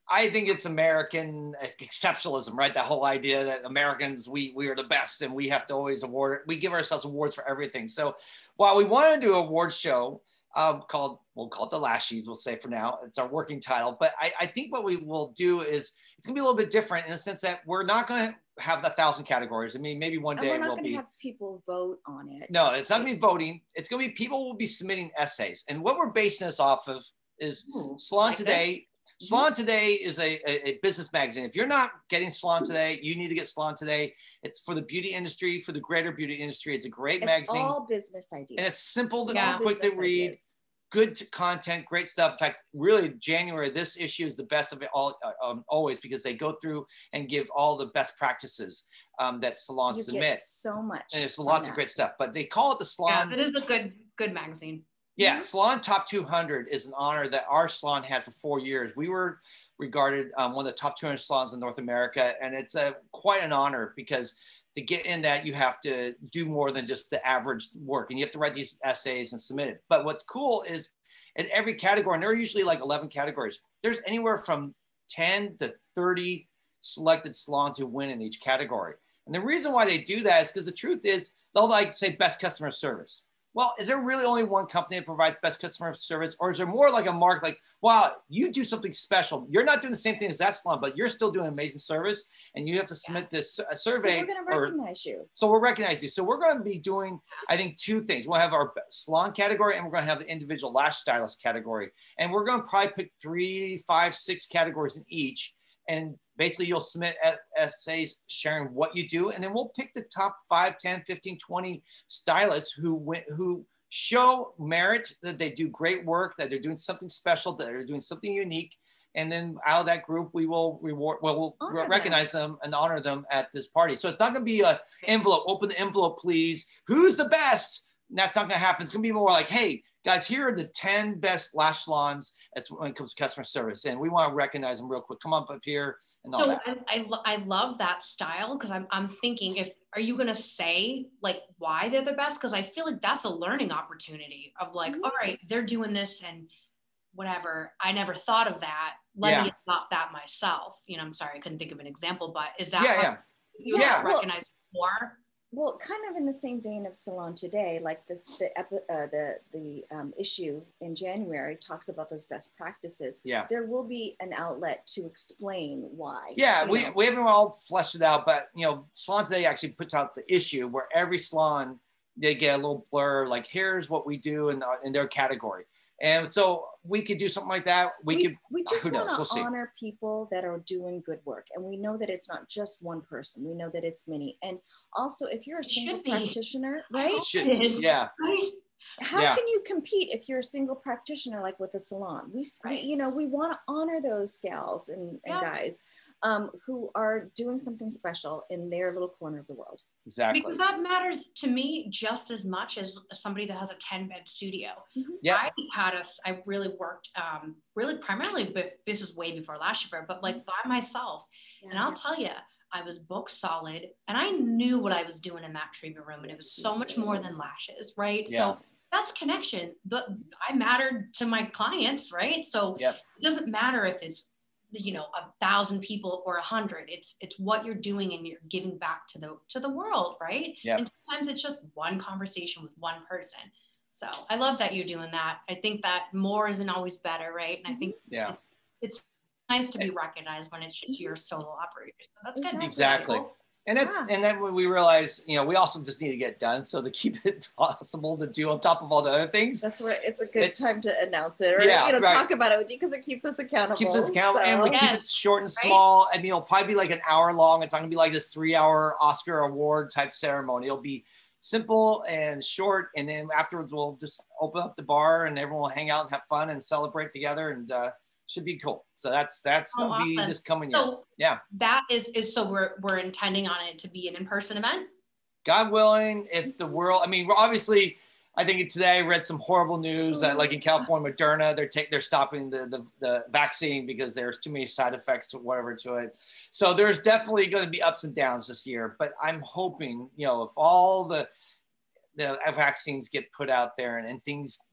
I think it's American exceptionalism, right? That whole idea that Americans, we we are the best and we have to always award, we give ourselves awards for everything. So while we want to do an award show um, called, we'll call it the Lashies, we'll say for now, it's our working title. But I, I think what we will do is it's gonna be a little bit different in the sense that we're not gonna have the thousand categories. I mean, maybe one And day we're not we'll going to be. have people vote on it. No, it's not gonna be voting. It's gonna be people will be submitting essays. And what we're basing this off of is Ooh, Salon like this? Today. Salon Today is a, a, a business magazine. If you're not getting Salon Today, you need to get Salon Today. It's for the beauty industry, for the greater beauty industry. It's a great It's magazine. all business ideas. and it's simple, to Yeah. quick to read, ideas. good content, great stuff. In fact, really, January, this issue is the best of it all, uh, um, always because they go through and give all the best practices um, that salons You submit. get so much. And there's from lots of great stuff, but they call it the salon. Yeah, Salon it is a good good magazine. Yeah, Mhm. Salon Top 200 is an honor that our salon had for four years. We were regarded um, one of the top 200 salons in North America, and it's a, quite an honor because to get in that, you have to do more than just the average work, and you have to write these essays and submit it. But what's cool is in every category, and there are usually like 11 categories, there's anywhere from 10 to 30 selected salons who win in each category. And the reason why they do that is because the truth is they'll like say best customer service. Well, is there really only one company that provides best customer service, or is there more like a mark like, wow, you do something special? You're not doing the same thing as that salon, but you're still doing amazing service, and you have to submit this uh, So survey. we're going to or, recognize you. so we'll recognize you. So we're going to be doing, I think, two things. We'll have our salon category, and we're going to have the individual lash stylist category, and we're going to probably pick three, five, six categories in each, and basically you'll submit essays sharing what you do, and then we'll pick the top 5, 10, 15, 20 stylists who went, who show merit that they do great work, that they're doing something special, that they're doing something unique, and then out of that group, we will reward, well, we'll Honor them. recognize them and honor them at this party. So it's not going to be a envelope, open the envelope, please. Who's the best? That's not going to happen. It's going to be more like, hey, guys, here are the 10 best lash salons as when it comes to customer service. And we want to recognize them real quick. Come up up here and all So that. I, I, I love that style because I'm, I'm thinking if are you gonna say like why they're the best? Because I feel like that's a learning opportunity of like, Mhm. all right, they're doing this and whatever. I never thought of that. Let Yeah. me adopt that myself. You know, I'm sorry, I couldn't think of an example, but is that Yeah, how yeah. you Yeah. Well- recognize more? Well, kind of in the same vein of Salon Today, like this, the uh, the the um, issue in January talks about those best practices. Yeah. There will be an outlet to explain why. Yeah, we, know. we haven't all fleshed it out, but you know, Salon Today actually puts out the issue where every salon they get a little blur, like here's what we do in, in their category. And so we could do something like that. We, we, could we just who knows? want We'll to see. honor people that are doing good work and we know that it's not just one person we know that it's many and also if you're a single practitioner right hope should- it is. yeah. Right? how Yeah. can you compete if you're a single practitioner like with a salon we, s- we you know we want to honor those gals and, and Yeah. guys um, who are doing something special in their little corner of the world Exactly. Because that matters to me just as much as somebody that has a 10 bed studio. Mhm. Yeah. I had us, I really worked, um, really primarily, but this is way before last year, but like by myself. And I'll tell you, I was book solid, and I knew what I was doing in that treatment room, and it was so much more than lashes, right? Yeah. So that's connection. But I mattered to my clients, right? So Yep. it doesn't matter if it's you know a thousand people or a hundred. It's it's what you're doing and you're giving back to the to the world, right? Yep. And sometimes it's just one conversation with one person. So I love that you're doing that. I think that more isn't always better, right? And I mm-hmm. think Yeah. it's nice to be recognized when it's just your solo operator. So that's good. Exactly. Exactly. That's cool. And that's Yeah. and then when we realize, you know, we also just need to get done. So to keep it possible to do on top of all the other things, That's where it's a good It- time to announce it or Yeah, you know right. talk about it with you because it keeps us accountable. keeps us accountable and we So- keep it short and Right? small. I mean, it'll probably be like an hour long. It's not gonna be like this three hour Oscar award type ceremony. It'll be simple and short. And then afterwards, we'll just open up the bar and everyone will hang out and have fun and celebrate together. And uh, should be cool. So that's that's Oh, gonna be this coming year. So Yeah. that is is so we're we're intending on it to be an in-person event. God willing, if the world, I mean, obviously, I think today I read some horrible news that, like in oh, California, Moderna, they're take, they're stopping the, the the vaccine because there's too many side effects or whatever to it. So there's definitely going to be ups and downs this year. But I'm hoping, you know, if all the the vaccines get put out there and, and things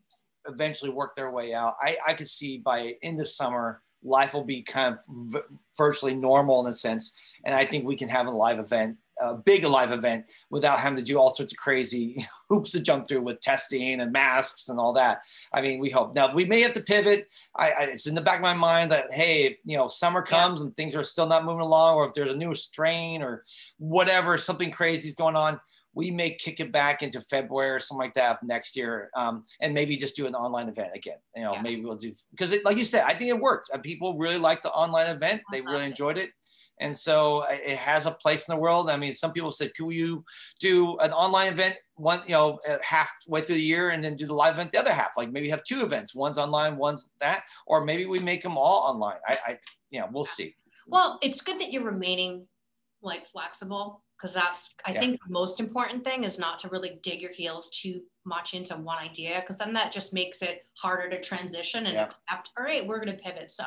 eventually work their way out, I I could see by end of summer life will be kind of virtually normal in a sense, and I think we can have a live event a big live event without having to do all sorts of crazy hoops to jump through with testing and masks and all that. I mean, we hope. Now we may have to pivot. I, I it's in the back of my mind that hey, if you know summer comes and things are still not moving along, or if there's a new strain or whatever, something crazy is going on, we may kick it back into February or something like that next year, um, and maybe just do an online event again. You know, Yeah. maybe we'll do because, like you said, I think it worked. Uh, People really liked the online event. They really it. enjoyed it and so uh, it has a place in the world. I mean, some people said, "Could you do an online event one, you know, uh, halfway through the year, and then do the live event the other half? Like maybe have two events, one's online, one's that, or maybe we make them all online. I, I yeah, we'll see. Well, it's good that you're remaining like flexible because that's I Yeah. think the most important thing is not to really dig your heels too much into one idea because then that just makes it harder to transition and Yeah. accept. All right, we're gonna pivot. So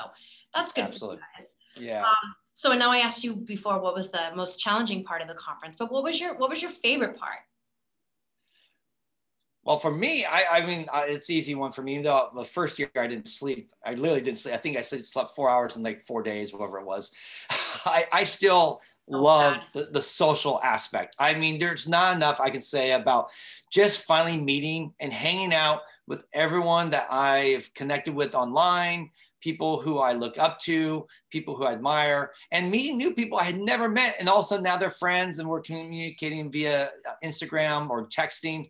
that's good Absolutely. for you guys. Yeah. Um, so now I asked you before what was the most challenging part of the conference, but what was your what was your favorite part? Well, for me, I, I mean, I, it's easy one for me. Though the first year I didn't sleep, I literally didn't sleep. I think I slept four hours in like four days, whatever it was. I, I still love God. the, the social aspect. I mean, there's not enough I can say about just finally meeting and hanging out with everyone that I've connected with online, people who I look up to, people who I admire, and meeting new people I had never met. And also now they're friends and we're communicating via uh, Instagram or texting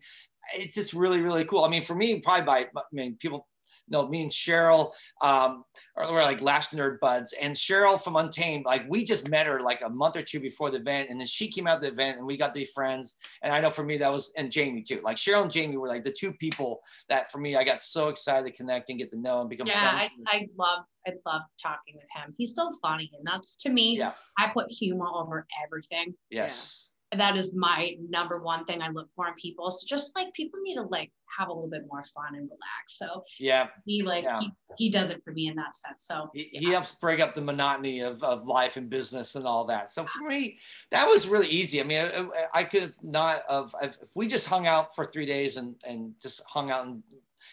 it's just really really cool i mean for me probably by i mean people know me and cheryl um are, we're like last nerd buds and cheryl from untamed like we just met her like a month or two before the event and then she came out the event and we got to be friends and i know for me that was and jamie too like cheryl and jamie were like the two people that for me i got so excited to connect and get to know and become friends. Yeah, I, friends I love I love talking with him. He's so funny, and that's to me. Yeah. I put humor over everything. yes that is my number one thing I look for in people. So just like people need to like have a little bit more fun and relax. So yeah he like Yeah. he, he does it for me in that sense. So he, he helps break up the monotony of, of life and business and all that. So for me, that was really easy. I mean, I, I could have not of if if we just hung out for three days and and just hung out and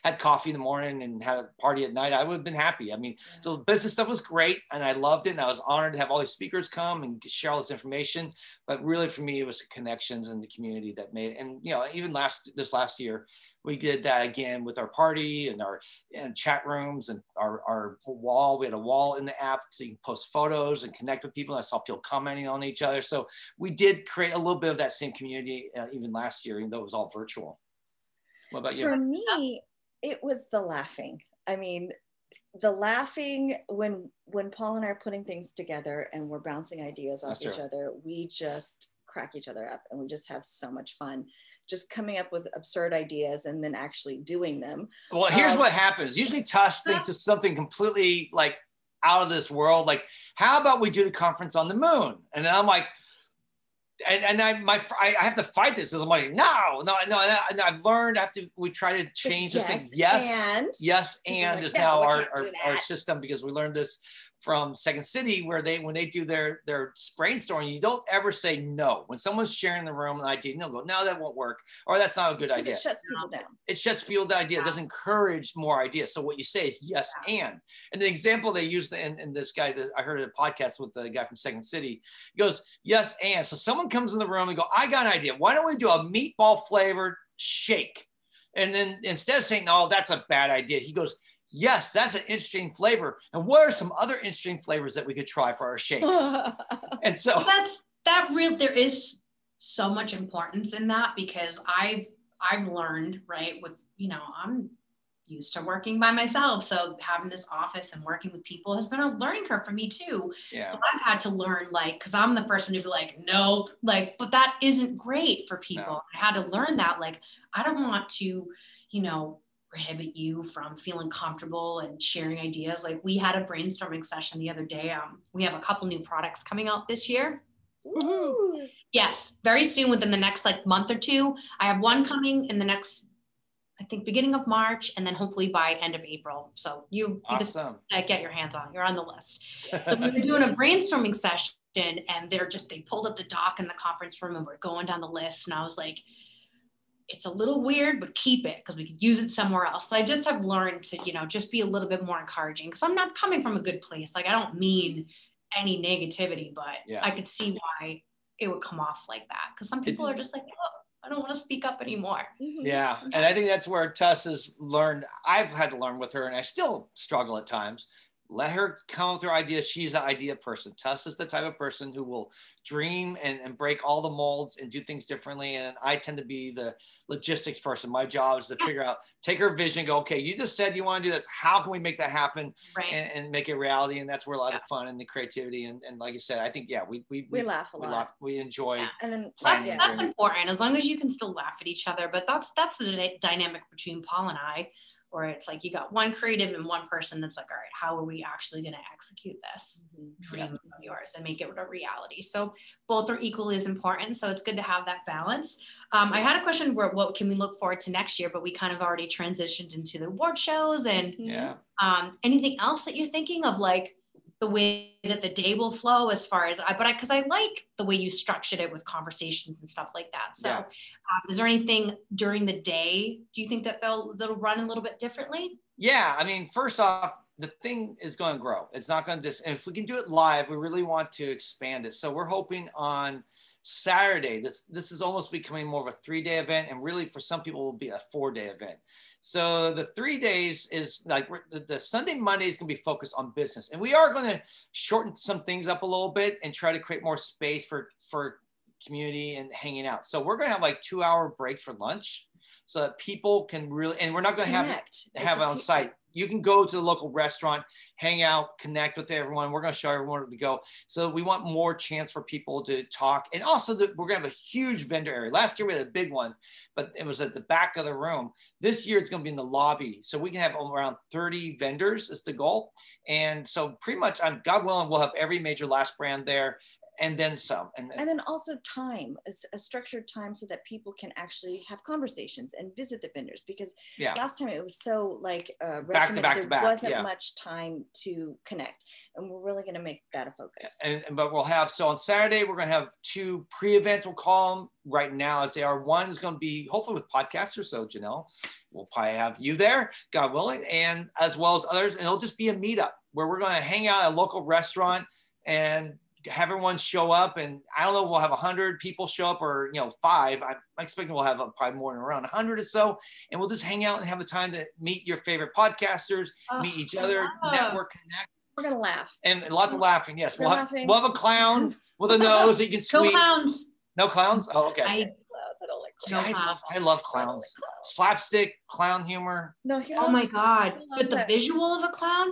had coffee in the morning and had a party at night, I would have been happy. I mean, the business stuff was great and I loved it. And I was honored to have all these speakers come and share all this information. But really for me, it was the connections and the community that made it. And, you know, even last, this last year, we did that again with our party and our and chat rooms and our, our wall. We had a wall in the app so you can post photos and connect with people. I saw people commenting on each other. So we did create a little bit of that same community uh, even last year, even though it was all virtual. What about you? For me, it was the laughing. I mean, the laughing when when Paul and I are putting things together and we're bouncing ideas off That's each right. other, we just crack each other up and we just have so much fun just coming up with absurd ideas and then actually doing them. Well, here's Um, what happens. Usually Tuss thinks of something completely like out of this world. Like, how about we do the conference on the moon? And then I'm like, and, and I my I I have to fight this. 'cause I'm like, no, no, no. And I've learned I have to. We try to change this thing. Yes, and yes, This is and like, is no, now our, our, our system because we learned this from Second City where they when they do their their brainstorming, you don't ever say no. When someone's sharing the room an idea, you don't go, no, that won't work, or that's not a good idea. It shuts people down. It shuts people down. Idea. It doesn't encourage more ideas. So what you say is yes and. And the example they used in, in this guy that I heard a podcast with the guy from Second City, he goes, yes and. So someone comes in the room and go, I got an idea. Why don't we do a meatball flavored shake? And then instead of saying, no, that's a bad idea, he goes, yes, that's an interesting flavor. And what are some other interesting flavors that we could try for our shakes? and so that's that real there is so much importance in that because I've I've learned, right, with you know, I'm used to working by myself. So having this office and working with people has been a learning curve for me too. Yeah. So I've had to learn like because I'm the first one to be like, nope, like, but that isn't great for people. No. I had to learn that like I don't want to, you know, prohibit you from feeling comfortable and sharing ideas. Like we had a brainstorming session the other day. Um, we have a couple new products coming out this year. Ooh. Yes, very soon within the next like month or two. I have one coming in the next, I think beginning of March, and then hopefully by end of April. So you, awesome. you uh, get your hands on. You're on the list. So we were doing a brainstorming session, and they're just they pulled up the doc in the conference room, and we're going down the list, and I was like it's a little weird, but keep it because we could use it somewhere else. So I just have learned to, you know, just be a little bit more encouraging because I'm not coming from a good place. Like I don't mean any negativity, but yeah. I could see why it would come off like that. Because some people are just like, oh, I don't want to speak up anymore. Mm-hmm. Yeah. And I think that's where Tuss has learned. I've had to learn with her, and I still struggle at times let her come with her ideas. She's an idea person. Tuss is the type of person who will dream and, and break all the molds and do things differently. And I tend to be the logistics person. My job is to figure out, take her vision, go, okay, you just said you want to do this. How can we make that happen right. and, and, make it reality? And that's where a lot yeah. of fun and the creativity. And, and like you said, I think, yeah, we, we, we, we laugh a we lot. Laugh, we enjoy. Yeah. And then planning that's important as long as you can still laugh at each other. But that's, that's the dynamic between Paul and I or it's like you got one creative and one person that's like, all right, how are we actually going to execute this mm-hmm. dream of yours and make it a reality? So both are equally as important. So it's good to have that balance. Um, I had a question where what can we look forward to next year, but we kind of already transitioned into the award shows and yeah. um, anything else that you're thinking of like the way that the day will flow as far as I, but I, cause I like the way you structured it with conversations and stuff like that. So yeah. um, is there anything during the day, do you think that they'll, that'll run a little bit differently? Yeah. I mean, first off, the thing is going to grow. It's not going to just, if we can do it live, we really want to expand it. So we're hoping on Saturday, this, this is almost becoming more of a three day event. And really for some people will be a four day event. So the three days is like the Sunday, Monday is going to be focused on business, and we are going to shorten some things up a little bit and try to create more space for for community and hanging out. So we're going to have like two hour breaks for lunch, so that people can really, and we're not going to have have it on site you can go to the local restaurant, hang out, connect with everyone. We're going to show everyone where to go. So we want more chance for people to talk. And also that we're going to have a huge vendor area. Last year we had a big one, but it was at the back of the room. This year it's going to be in the lobby. So we can have around 30 vendors is the goal. And so pretty much I'm God willing, we'll have every major last brand there and then some and then, and then also time a, a, structured time so that people can actually have conversations and visit the vendors because yeah. last time it was so like uh back to back there to back, wasn't yeah. much time to connect and we're really going to make that a focus and, but we'll have so on saturday we're going to have two pre-events we'll call them right now as they are one is going to be hopefully with podcasters or so janelle we'll probably have you there god willing and as well as others and it'll just be a meetup where we're going to hang out at a local restaurant and have everyone show up and I don't know if we'll have 100 people show up or you know five I'm expecting we'll have a, probably more than around 100 or so and we'll just hang out and have the time to meet your favorite podcasters oh, meet each other oh, network connect we're gonna laugh and lots of laughing yes we'll have, we'll have, a clown with a nose that you can squeeze no clowns no clowns oh okay I, I don't like clowns. I, love, I love clowns. I clowns. Slapstick clown humor. No, oh my god! But the visual of a clown.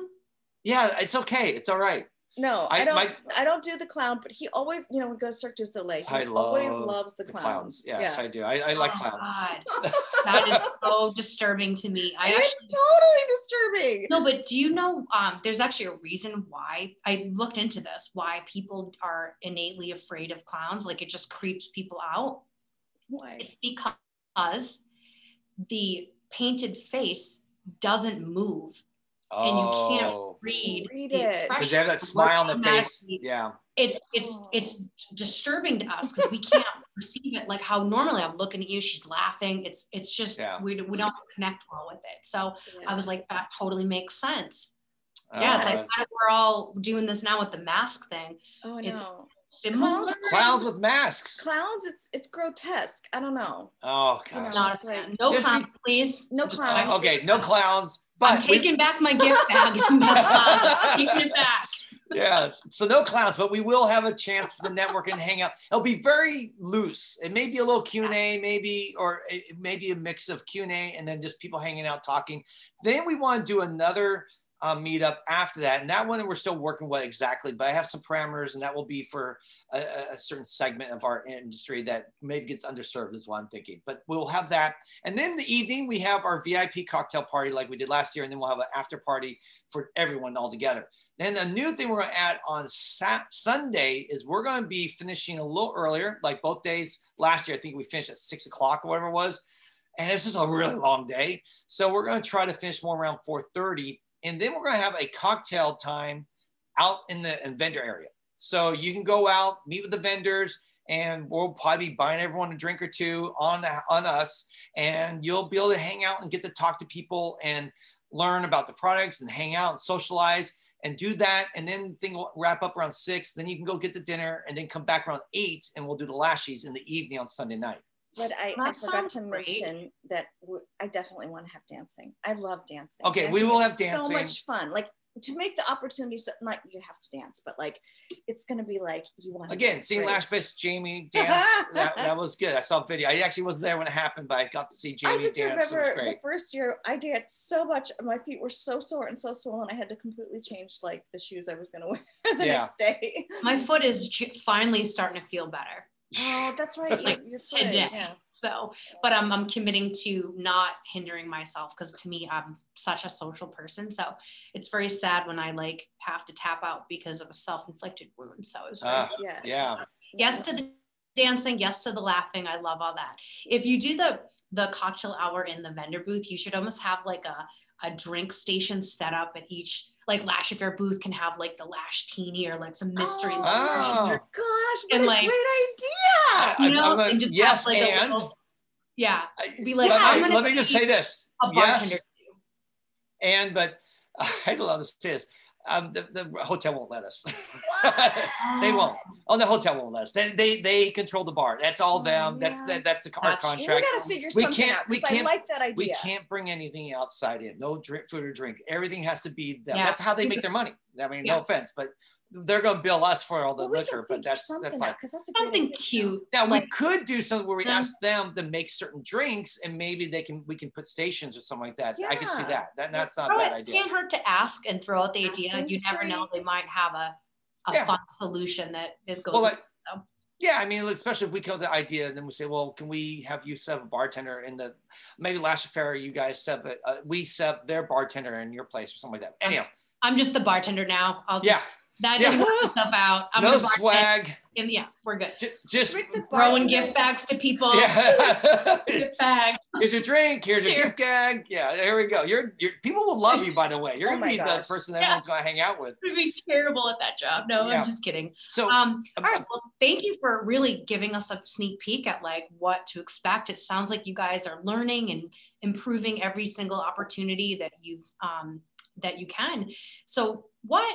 Yeah, it's okay. It's all right. No, I, I don't. My, I don't do the clown, but he always, you know, we go Cirque du Soleil. He I always loves the, the clowns. clowns. Yes, yeah. I do. I, I like oh, clowns. that is so disturbing to me. I it's actually, totally disturbing. No, but do you know? Um, there's actually a reason why I looked into this. Why people are innately afraid of clowns? Like it just creeps people out. Why? It's because the painted face doesn't move and you can't Oh. read, Read the expression. Because they have that smile on the face. Yeah. It's it's Oh. it's disturbing to us because we can't perceive it like how normally I'm looking at you, she's laughing. It's it's just Yeah. we we don't connect well with it. So I was like, that totally makes sense. yeah, that's we're all doing this now with the mask thing. oh it's- no. Similar. clowns with masks. Clowns, it's it's grotesque. I don't know. Oh You know. Not like- No Just clowns, be- please. No Just- clowns. Okay, no clowns. but I'm But we- taking back my gift bag. It's no clowns. Taking it back. yeah, so no clowns, but we will have a chance for the network and hang out. It'll be very loose. It may be a little Q and A, maybe, or it it may be a mix of Q and A and then just people hanging out talking. Then we want to do another uh, meetup after that, and that one we're still working with exactly. But I have some parameters, and that will be for a, a- certain segment of our industry that maybe gets underserved, is what I'm thinking. But we'll have that, and then the evening we have our VIP cocktail party like we did last year, and then we'll have an after party for everyone all together. Then the new thing we're to add on Sat- Sunday is we're going to be finishing a little earlier, like both days last year. I think we finished at six o'clock or whatever it was, and it's just a really long day. So we're going to try to finish more around four thirty, and then we're going to have a cocktail time out in the vendor area. So you can go out, meet with the vendors, and we'll probably be buying everyone a drink or two on on us, and you'll be able to hang out and get to talk to people and learn about the products and hang out and socialize and do that. And then the thing will wrap up around six. Then you can go get the dinner and then come back around eight and we'll do the lashies in the evening on Sunday night. But I, I forgot to great. mention that w- I definitely want to have dancing. I love dancing. Okay, we will have dancing. So much fun. Like to make the opportunity, so not you have to dance, but like it's gonna be like you want to Again, seeing Lash Base Jamie dance, that, that was good. I saw a video. I actually wasn't there when it happened, but I got to see Jamie I Jamie just dance. It was remember the first year I danced so much. My feet were so sore and so swollen. I had to completely change like the shoes I was gonna wear the Yeah. next day. My foot is finally starting to feel better. Oh, that's right. Like, Your, your foot. today. Yeah. So, but I'm, I'm committing to not hindering myself because to me, I'm such a social person. So it's very sad when I like have to tap out because of a self-inflicted wound. So it's very Ah, Yes. yeah. yes to the dancing, yes to the laughing. I love all that. If you do the the cocktail hour in the vendor booth, you should almost have like a a drink station set up at each like Lash your booth can have like the Lash Teeny or like some mystery. Oh, Oh. Gosh, what And, a like- great idea. I- You know, I'm a- and just yes, have like and little- yeah, I- be like, let, I'm me- let me just say this. a bartender. Yes, and but I don't know how to say this. Um, the, the hotel won't let us. they won't. Oh, the hotel won't let us. They, they they control the bar. That's all Oh, them. That's that, that's the, our That's- Well, we contract. gotta figure We something can't- out we 'cause I can't- like that idea. We can't bring anything outside in. No drink, food or drink. Everything has to be them. Yeah. That's how they make their money. I mean, Yeah. no offense, but they're going to bill us for all the Well, liquor. But that's that's like like 'cause that's a great something cute. now we could do something where we Yeah. ask them to make certain drinks, and maybe they can we can put stations or something like that. I can see that. That that's not a Throw bad it, idea. can't hurt to ask and throw out the idea. You never know; they might have a a Yeah. fun solution that is goes. Well, with like, so. Yeah, I mean, especially if we come to the idea, and then we say, well, can we have you set up a bartender in the maybe Lash Affair you guys set up, uh, we set up their bartender in your place or something like that. Anyhow, I'm just the bartender now. I'll yeah, just that Yeah. just works itself out. I'm no the bartender, swag, and yeah, we're good. j- just the Throwing gift bags to people. yeah. Gift bag. here's your drink. Here's your gift gag. Yeah, there we go. You're, you're people will love you. By the way, you're Oh gonna my be the person that Yeah. everyone's gonna hang out with. Would be terrible at that job. No, Yeah. I'm just kidding. So Um, um, all right. Well, thank you for really giving us a sneak peek at like what to expect. It sounds like you guys are learning and improving every single opportunity that you've um, that you can. So, what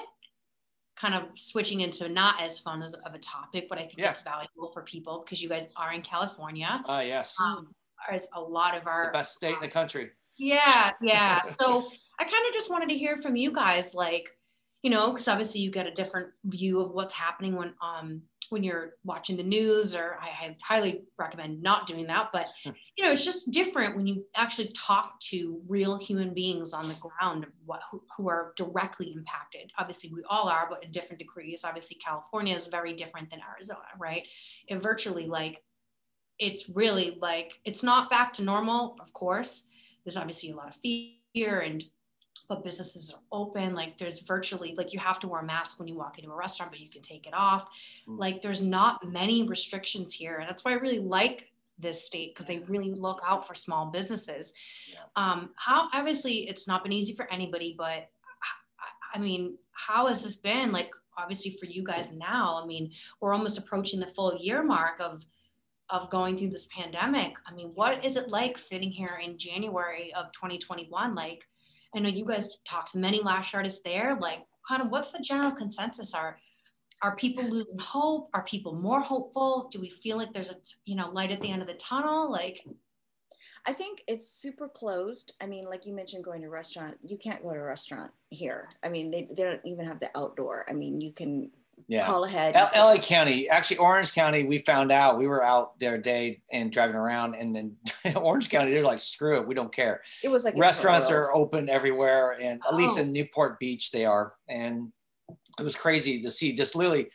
kind of switching into not as fun as of a topic, but I think Yeah. it's valuable for people because you guys are in California. ah yes, Um, as a lot of the our best state in the country. yeah, yeah. So I kind of just wanted to hear from you guys, like, you know, because obviously you get a different view of what's happening when um when you're watching the news, or I, I highly recommend not doing that. But hmm. you know, it's just different when you actually talk to real human beings on the ground, what who, who are directly impacted. Obviously, we all are, but in different degrees. Obviously, California is very different than Arizona, right? It virtually like it's really like it's not back to normal, of course there's obviously a lot of fear and but businesses are open like there's virtually like you have to wear a mask when you walk into a restaurant but you can take it off Mm. like there's not many restrictions here and that's why i really like this state because they really look out for small businesses Yeah. um how obviously it's not been easy for anybody but I mean, how has this been? Like, obviously for you guys now, I mean, we're almost approaching the full year mark of of going through this pandemic. I mean, what is it like sitting here in January of 2021? Like, I know you guys talked to many lash artists there. Like, kind of what's the general consensus? Are are people losing hope? Are people more hopeful? Do we feel like there's a you know light at the end of the tunnel? Like, I think it's super closed. I mean, like you mentioned, going to a restaurant, you can't go to a restaurant here. I mean, they, they don't even have the outdoor. I mean, you can yeah. call ahead. L- LA County, actually Orange County, we found out we were out there a day and driving around and then Orange County, they're like, screw it. We don't care. It was like restaurants are open everywhere. And at oh. least in oh. Newport Beach, they are. And it was crazy to see just literally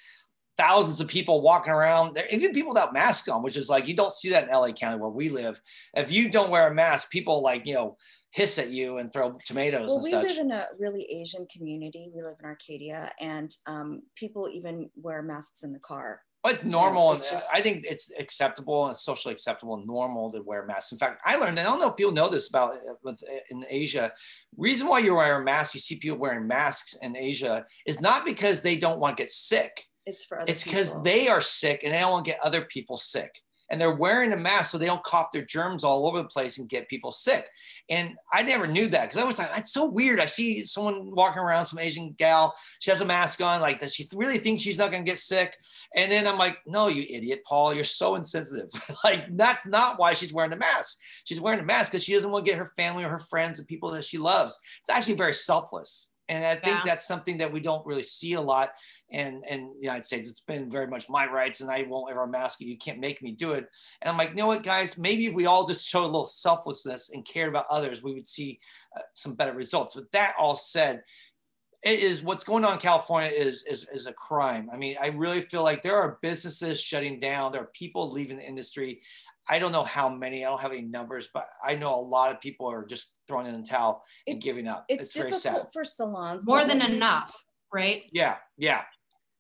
thousands of people walking around there, even people without masks on, which is like, you don't see that in LA County where we live. If you don't wear a mask, people like, you know, hiss at you and throw tomatoes. Well, we such. live in a really Asian community. We live in Arcadia, and um, people even wear masks in the car. Well, it's normal, it's just, I think it's acceptable and socially acceptable and normal to wear masks. In fact, I learned, and I don't know if people know this about uh, with uh, in Asia. Reason why you wear a mask, you see people wearing masks in Asia, is not because they don't want to get sick. It's for it's because they are sick and they don't want to get other people sick and they're wearing a mask so they don't cough their germs all over the place and get people sick. And I never knew that because I was like, that's so weird. I see someone walking around, some Asian gal, she has a mask on. Like, does she really think she's not going to get sick? And then I'm like, no, you idiot, Paul, you're so insensitive. like, that's not why she's wearing the mask. She's wearing the mask because she doesn't want to get her family or her friends and people that she loves. It's actually very selfless. And I think yeah. that's something that we don't really see a lot. And in the United States, it's been very much my rights, and I won't ever mask it. You can't make me do it. And I'm like, you know what, guys? Maybe if we all just showed a little selflessness and cared about others, we would see uh, some better results. But that all said, it is what's going on in California is, is is a crime. I mean, I really feel like there are businesses shutting down. There are people leaving the industry. I don't know how many. I don't have any numbers, but I know a lot of people are just throwing in the towel and it's, giving up. It's, it's very sad for salons. More than enough, right? Yeah, yeah.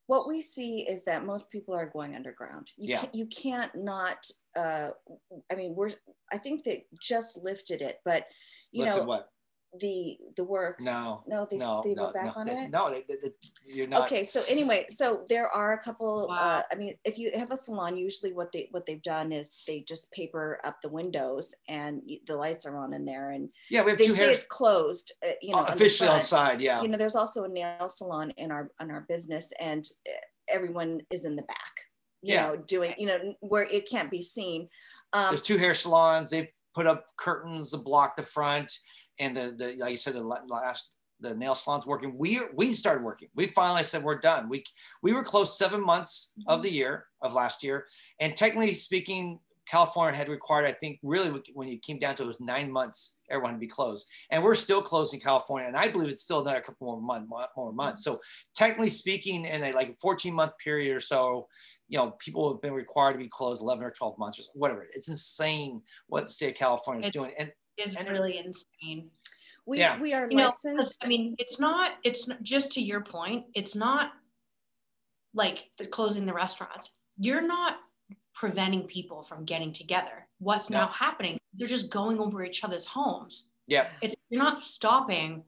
What we see is that most people are going underground. You yeah. Can't, you can't not. Uh, I mean, we're. I think they just lifted it, but you lifted know what? The the work. No. No they, no, they no, went back no, on they, it? no they, they, you're not okay so anyway so there are a couple wow. uh, i mean if you have a salon usually what they what they've done is they just paper up the windows and the lights are on in there and yeah we have they two say hairs it's closed uh, you know officially outside yeah. You know there's also a nail salon in our in our business and uh, everyone is in the back you yeah. know doing you know where it can't be seen. Um, there's two hair salons they put up curtains to block the front and the, the like you said, the last the nail salon's working. We we started working. We finally said we're done. We we were closed seven months of mm-hmm. the year of last year, and technically speaking, California had required, I think, really when you came down to it, was nine months everyone to be closed, and we're still closed in California, and I believe it's still another couple more month more months. So technically speaking, in a like 14 month period or so, you know, people have been required to be closed 11 or 12 months or whatever. It's insane what the state of California is doing, and is and really insane. We, yeah. we are you licensed. Know, I mean, it's not, it's not, just to your point, it's not like the closing the restaurants. You're not preventing people from getting together. What's no. now happening? They're just going over each other's homes. Yeah. It's you're not stopping,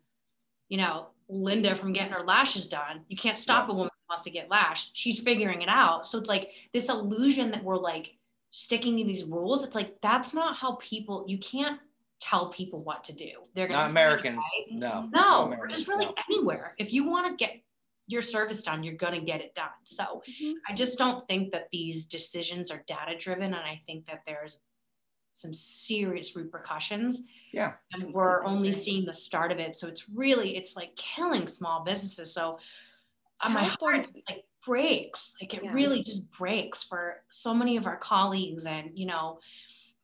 you know, Linda from getting her lashes done. You can't stop a woman who wants to get lashed. She's figuring it out. So it's like this illusion that we're like sticking to these rules. It's like that's not how people you can't tell people what to do. They're not Americans. No, no, Americans, just really no. anywhere. If you want to get your service done, you're going to get it done. So mm-hmm. I just don't think that these decisions are data driven. And I think that there's some serious repercussions. Yeah. And we're only seeing the start of it. So it's really, it's like killing small businesses. So uh, my heart like breaks. Like it yeah. really just breaks for so many of our colleagues and, you know,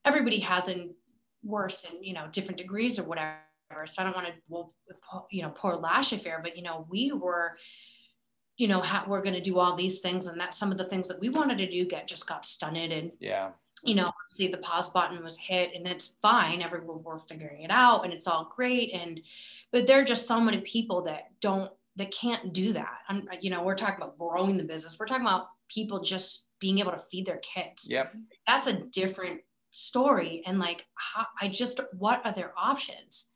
everybody has an worse in you know different degrees or whatever. So i don't want to well you know poor lash affair but you know we were you know how we're going to do all these things and that some of the things that we wanted to do get just got stunted and yeah. you know see the pause button was hit and it's fine. Everyone we're figuring it out and it's all great and but there are just so many people that don't that can't do that. And you know we're talking about growing the business. We're talking about people just being able to feed their kids. Yep. That's a different story and like how, i just what are their options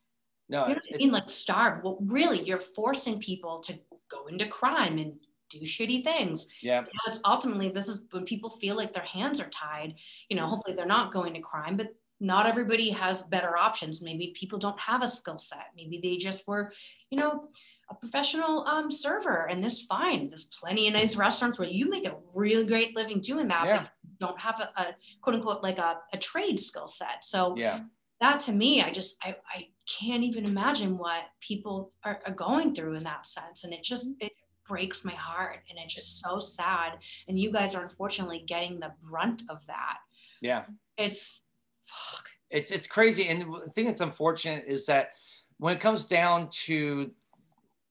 No, you know I mean? Like starve. Well, really, you're forcing people to go into crime and do shitty things. Yeah. You know, it's ultimately this is when people feel like their hands are tied. You know, hopefully they're not going to crime, but not everybody has better options. Maybe people don't have a skill set. Maybe they just were, you know, a professional um, server, and this fine. There's plenty of nice restaurants where you make a really great living doing that, Yeah. Don't have a, a quote unquote like a, a trade skill set. So Yeah. that to me, I just I, I can't even imagine what people are, are going through in that sense. And it just Mm-hmm. it breaks my heart and it's just so sad. And you guys are unfortunately getting the brunt of that. Yeah. It's fuck. it's it's crazy and the thing that's unfortunate is that when it comes down to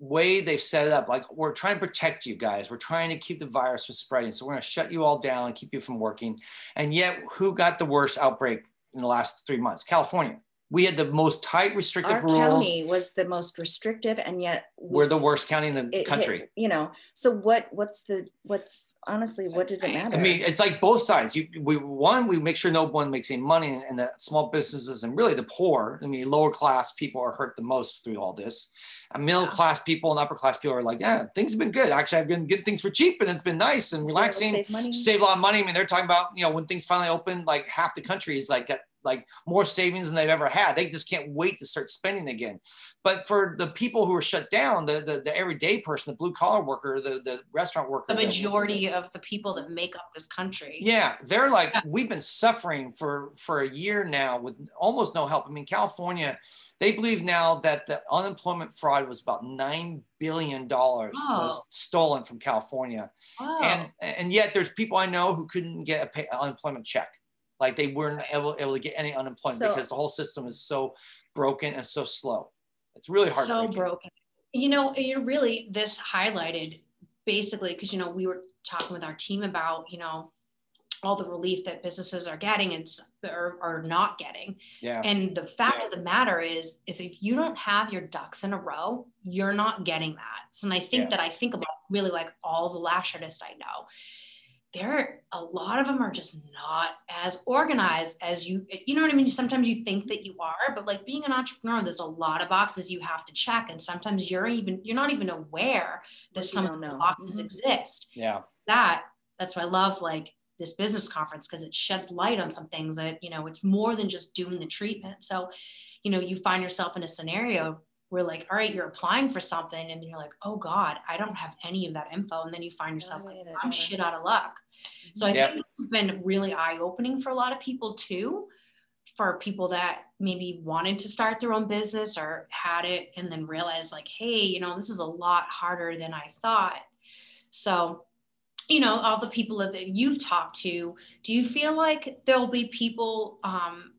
way they've set it up like we're trying to protect you guys. We're trying to keep the virus from spreading. So we're going to shut you all down and keep you from working. And yet who got the worst outbreak in the last three months? California we had the most tight restrictive Our rules county was the most restrictive, and yet we we're the worst county in the it country you know, so what? What's the? What's honestly? What does it matter? I mean, it's like both sides. You, we one, we make sure no one makes any money, and the small businesses and really the poor. I mean, lower class people are hurt the most through all this. And middle class people and upper class people are like, yeah, things have been good. Actually, I've been getting things for cheap, and it's been nice and relaxing. save money. Save a lot of money. I mean, they're talking about you know when things finally open, like half the country is like got like more savings than they've ever had. They just can't wait to start spending again. But for the people who are shut down, the the, the everyday person, the blue collar worker, the the restaurant worker, The majority of the people that make up this country. yeah, they're like Yeah. we've been suffering for for a year now with almost no help. I mean, California, they believe now that the unemployment fraud was about nine billion dollars was Oh. stolen from California, Oh. and and yet there's people I know who couldn't get a pay, unemployment check, like they weren't able, able to get any unemployment So- because the whole system is so broken and so slow. It's really hard. so broken. You know, you really this highlighted basically because you know we were talking with our team about you know all the relief that businesses are getting and or are not getting. Yeah, And the fact Yeah. of the matter is, is if you don't have your ducks in a row, you're not getting that. So, and I think Yeah. that I think about really like all the lash artists I know. There, are a lot of them are just not as organized as you. You know what I mean? Sometimes you think that you are, but like being an entrepreneur, there's a lot of boxes you have to check, and sometimes you're even you're not even aware that some of the know. boxes Mhm. exist yeah, that that's why I love like this business conference because it sheds light on some things that you know it's more than just doing the treatment. So, you know, you find yourself in a scenario where like, all right, you're applying for something and you're like, oh God, I don't have any of that info. And then you find yourself like, any of that I'm data. shit out of luck. So I Yeah. think it's been really eye-opening for a lot of people too. For people that maybe wanted to start their own business or had it and then realized like, hey, you know, this is a lot harder than I thought. So you know all the people that you've talked to do you feel like there'll be people um,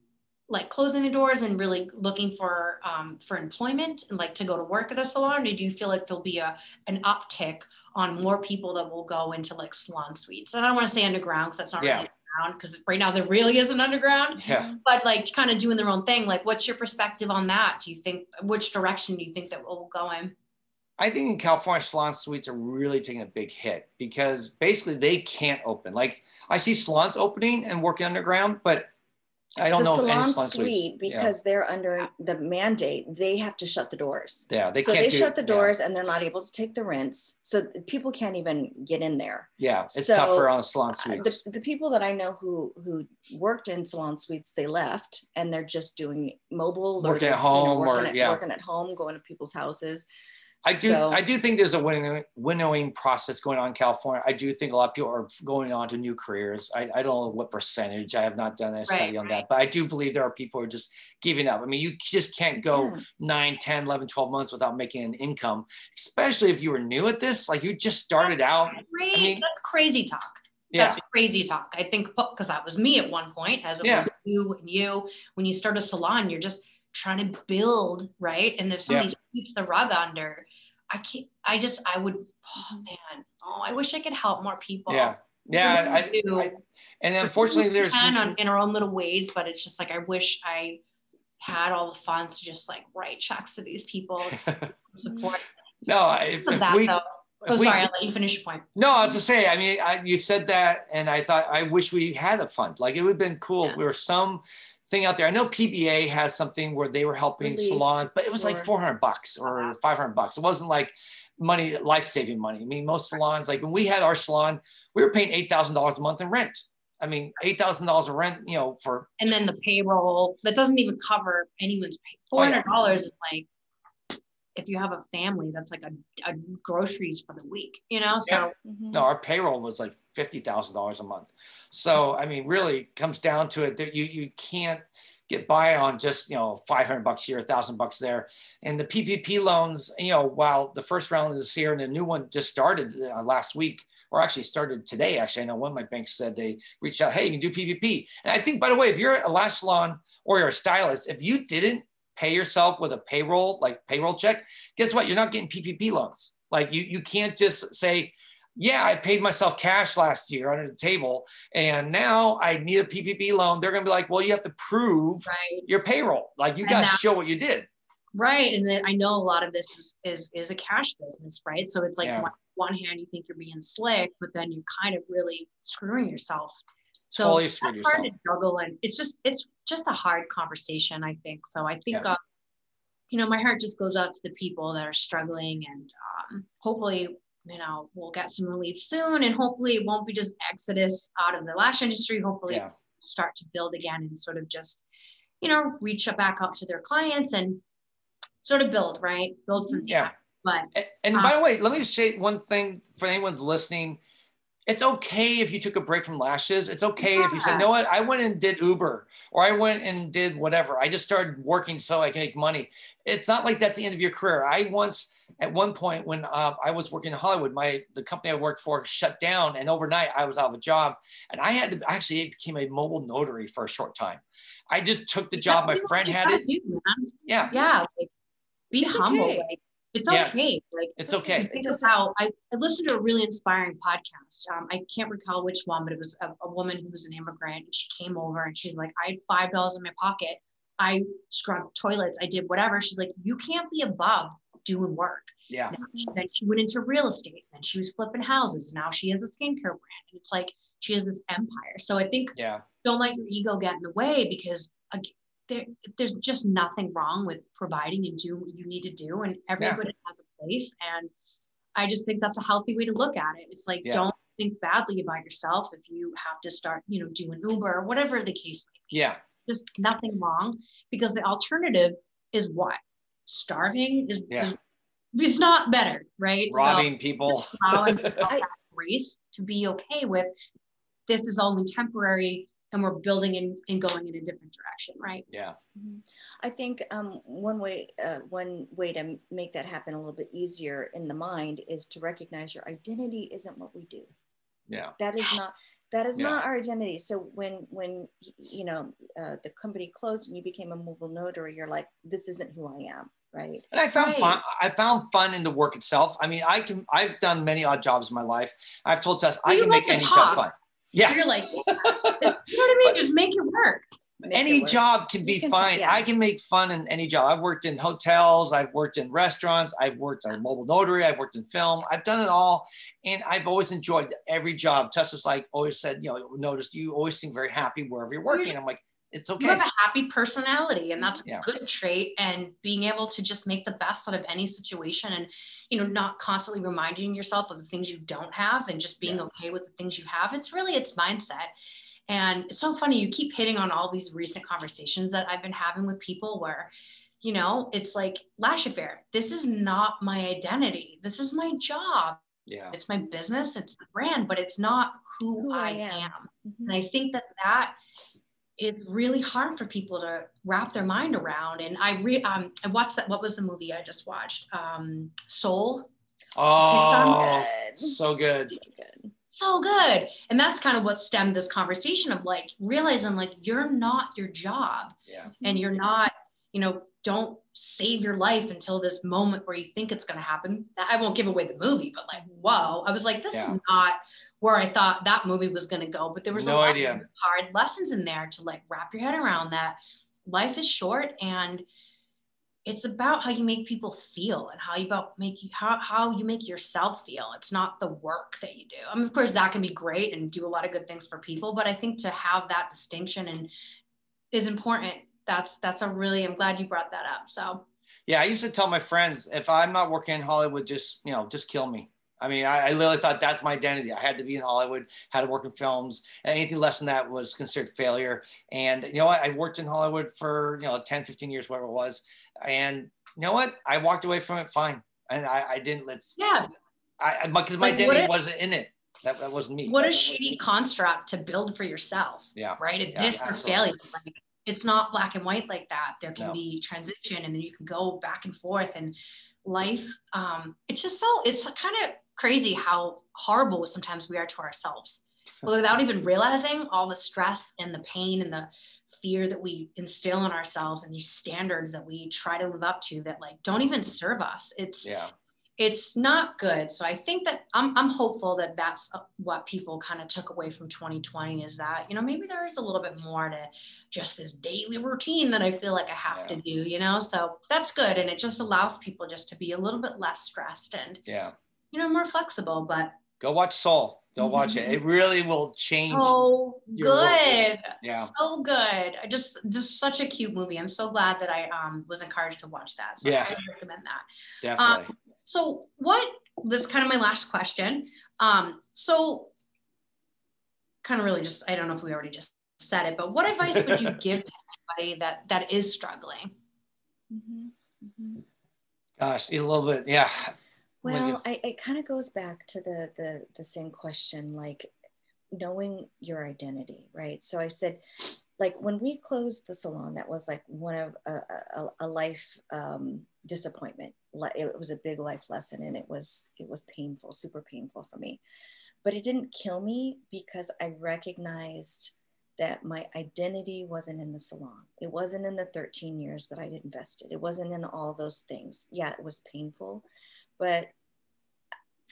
like closing the doors and really looking for um, for employment and like to go to work at a salon or do you feel like there'll be a an uptick on more people that will go into like salon suites and i don't want to say underground because that's not Yeah. really underground because right now there really isn't underground yeah. but like kind of doing their own thing like what's your perspective on that do you think which direction do you think that will go in I think in California, salon suites are really taking a big hit because basically they can't open. Like I see salons opening and working underground, but I don't the know salon any salon suite suites. because they're under the mandate. They have to shut the doors. yeah, yeah, they so they do- shut the yeah, doors and they're not able to take the rents. So people can't even get in there. Yeah, it's So, tougher on salon Uh, suites. The, the people that I know who who worked in salon suites, they left and they're just doing mobile, Working they're, at home or- working, at, yeah. working at home, going to people's houses. I do. So- I do think there's a winnow, winnowing process going on in California. I do think a lot of people are going on to new careers. I, I don't know what percentage. I have not done a study Right, on right. that, but I do believe there are people who are just giving up. I mean, you just can't go Yeah. 9, 10, 11, 12 months without making an income, especially if you were new at this. Like you just started out. Crazy, mean- that's crazy talk Yeah. That's crazy talk. I think because that was me at one point, as it Yeah. was you and you. When you start a salon, you're just trying to build, right? And if somebody sweeps the rug under, I can't. I just, I would. Oh man, oh, I wish I could help more people. Yeah. Yeah. I, do. I, and unfortunately, We there's. on, in our own little ways, but it's just like I wish I had all the funds to just like write checks to these people, to support. no, if, if that we, though. Oh, we- sorry, I'll let you finish your point. No, I was to say, I mean, I, you said that, and I thought I wish we had a fund. Like it would have been cool if Yeah. there was some thing out there. I know PBA has something where they were helping Relief salons, but it was like 400 bucks or 500 bucks. It wasn't like money, life saving money. I mean, most salons, like when we had our salon, we were paying $8,000 a month in rent. I mean, $8,000 of rent, you know, for and then the payroll that doesn't even cover anyone's pay. Oh, Four yeah. hundred dollars is like if you have a family, that's like a, a groceries for the week, you know. So Yeah. Mhm. no, our payroll was like fifty thousand dollars a month. So I mean, really comes down to it that you you can't get by on just you know five hundred bucks here, a thousand bucks there, and the PPP loans. You know, while the first round is here and the new one just started uh, last week. Or actually started today. Actually, I know one of my banks said they reached out, hey, you can do PPP. And I think, by the way, if you're a lash salon or you're a stylist, if you didn't pay yourself with a payroll, like payroll check, guess what? You're not getting PPP loans. Like you, you can't just say, yeah, I paid myself cash last year under the table, and now I need a PPP loan. They're going to be like, well, you have to prove right, your payroll. Like you got to show what you did. right, and then I know a lot of this is is is a cash business, right? So it's like Yeah. one, one hand you think you're being slick, but then you're kind of really screwing yourself. So Totally it's screwed hard to juggle, and it's just it's just a hard conversation. I think so. I think. Yeah. Uh, you know, my heart just goes out to the people that are struggling, and um, hopefully, you know, we'll get some relief soon, and hopefully, it won't be just exodus out of the lash industry. Hopefully, Yeah. start to build again and sort of just, you know, reach back out to their clients and sort of build, right? Build from Yeah. But And, and Uh, by the way, let me just say one thing for anyone listening. It's okay if you took a break from lashes. It's okay if you said, Yeah. you know what, I went and did Uber or I went and did whatever. I just started working so I can make money. It's not like that's the end of your career. I once, at one point when uh, I was working in Hollywood, my the company I worked for shut down, and overnight I was out of a job, and I had to actually it became a mobile notary for a short time. I just took the job. My that's friend had it. do. Yeah, Yeah, like be It's humble. okay. Like it's Yeah. okay. Like it's okay. think doesn't- about I, I listened to a really inspiring podcast. Um, i can't recall which one but it was a, a woman who was an immigrant. And she came over and she's like i had five dollars in my pocket. I scrubbed toilets. I did whatever. She's like you can't be above doing work. Yeah, she- then she went into real estate. And she was flipping houses. Now she has a skincare brand. And it's like she has this empire. So i think yeah, don't let your ego get in the way because there, there's just nothing wrong with providing and doing what you need to do and everybody has a place and i just think that's a healthy way to look at it it's like Yeah. don't think badly about yourself if you have to start you know doing uber or whatever the case may be yeah, just nothing wrong because the alternative is what starving is, Yeah. is, is not better right robbing people. allowing grace to be okay with this is only temporary and we're building and, and going in a different direction, right? Yeah, Mhm. I think um, one way uh, one way to make that happen a little bit easier in the mind is to recognize your identity isn't what we do. yeah, That is not that is Yeah. not our identity. So when when you know uh, the company closed and you became a mobile notary, you're like, this isn't who I am, right? and I found Right. fun. I found fun in the work itself. I mean, I can. I've done many odd jobs in my life. I've told Tess I Well, you can like make to any talk. job fun. Yeah, You're like, you know what I mean? Just make it work. Make it any work. job can be You can- fine. yeah. I can make fun in any job. I've worked in hotels, I've worked in restaurants, I've worked on mobile notary, I've worked in film, I've done it all. And I've always enjoyed every job. Tessa's like always said, you know, noticed you always seem very happy wherever you're working. I'm like, it's okay. You have a happy personality, and that's a Yeah. good trait. And being able to just make the best out of any situation, and you know, not constantly reminding yourself of the things you don't have, and just being Yeah. okay with the things you have. It's really it's mindset. And it's so funny. You keep hitting on all these recent conversations that I've been having with people where, you know, it's like Lash Affair. This is not my identity. This is my job. Yeah. It's my business. It's the brand, but it's not who, Who I I am. am. Mhm. And I think that that is really hard for people to wrap their mind around. And I re um I watched that. What was the movie I just watched? Um, Soul. Oh, Good. so good. So good. So good. And that's kind of what stemmed this conversation of like realizing like you're not your job Yeah. and you're not, you know, don't save your life until this moment where you think it's going to happen. I won't give away the movie, but like, whoa, I was like, this Yeah. is not where I thought that movie was going to go. But there was No a lot idea. of hard lessons in there to like wrap your head around that life is short and it's about how you make people feel and how you about make you how, how you make yourself feel it's not the work that you do i mean of course that can be great and do a lot of good things for people but i think to have that distinction and is important. That's that's a really I'm glad you brought that up. So yeah, I used to tell my friends if I'm not working in Hollywood, just you know, just kill me. I mean, I, I, literally thought that's my identity. I had to be in Hollywood, had to work in films. And anything less than that was considered failure. And you know what? I worked in Hollywood for, you know, 10, 15 years, whatever it was. And you know what? I walked away from it fine. And I, I didn't, let's, yeah. I, because my, like, identity wasn't in it. That, that wasn't me. What a shitty construct to build for yourself. Yeah. Right. A yeah, for failure. Like, it's not black and white like that. There can no. be transition and then you can go back and forth and life. Um, it's just so, it's kind of crazy how horrible sometimes we are to ourselves without even realizing all the stress and the pain and the fear that we instill in ourselves and these standards that we try to live up to that like don't even serve us it's yeah it's not good so i think that i'm, I'm hopeful that that's uh, what people kind of took away from 2020 is that you know maybe there is a little bit more to just this daily routine that i feel like i have yeah. to do you know so that's good and it just allows people just to be a little bit less stressed and yeah you know, more flexible. But go watch Soul. Go watch it. It really will change. Oh, good. Yeah. So good. I just just such a cute movie. I'm so glad that I um was encouraged to watch that. So yeah. I recommend that. Definitely. Um, so what this is kind of my last question. Um, so kind of really just I don't know if we already just said it, but what advice would you give to anybody that that is struggling? Mm-hmm. Mm-hmm. Gosh, a little bit, yeah. Well, I, it kind of goes back to the, the the same question, like knowing your identity, right? So I said, like when we closed the salon, that was like one of a, a, a life um, disappointment. It was a big life lesson, and it was it was painful, super painful for me. But it didn't kill me because I recognized that my identity wasn't in the salon. It wasn't in the 13 years that I'd invested. It wasn't in all those things. Yeah, it was painful, but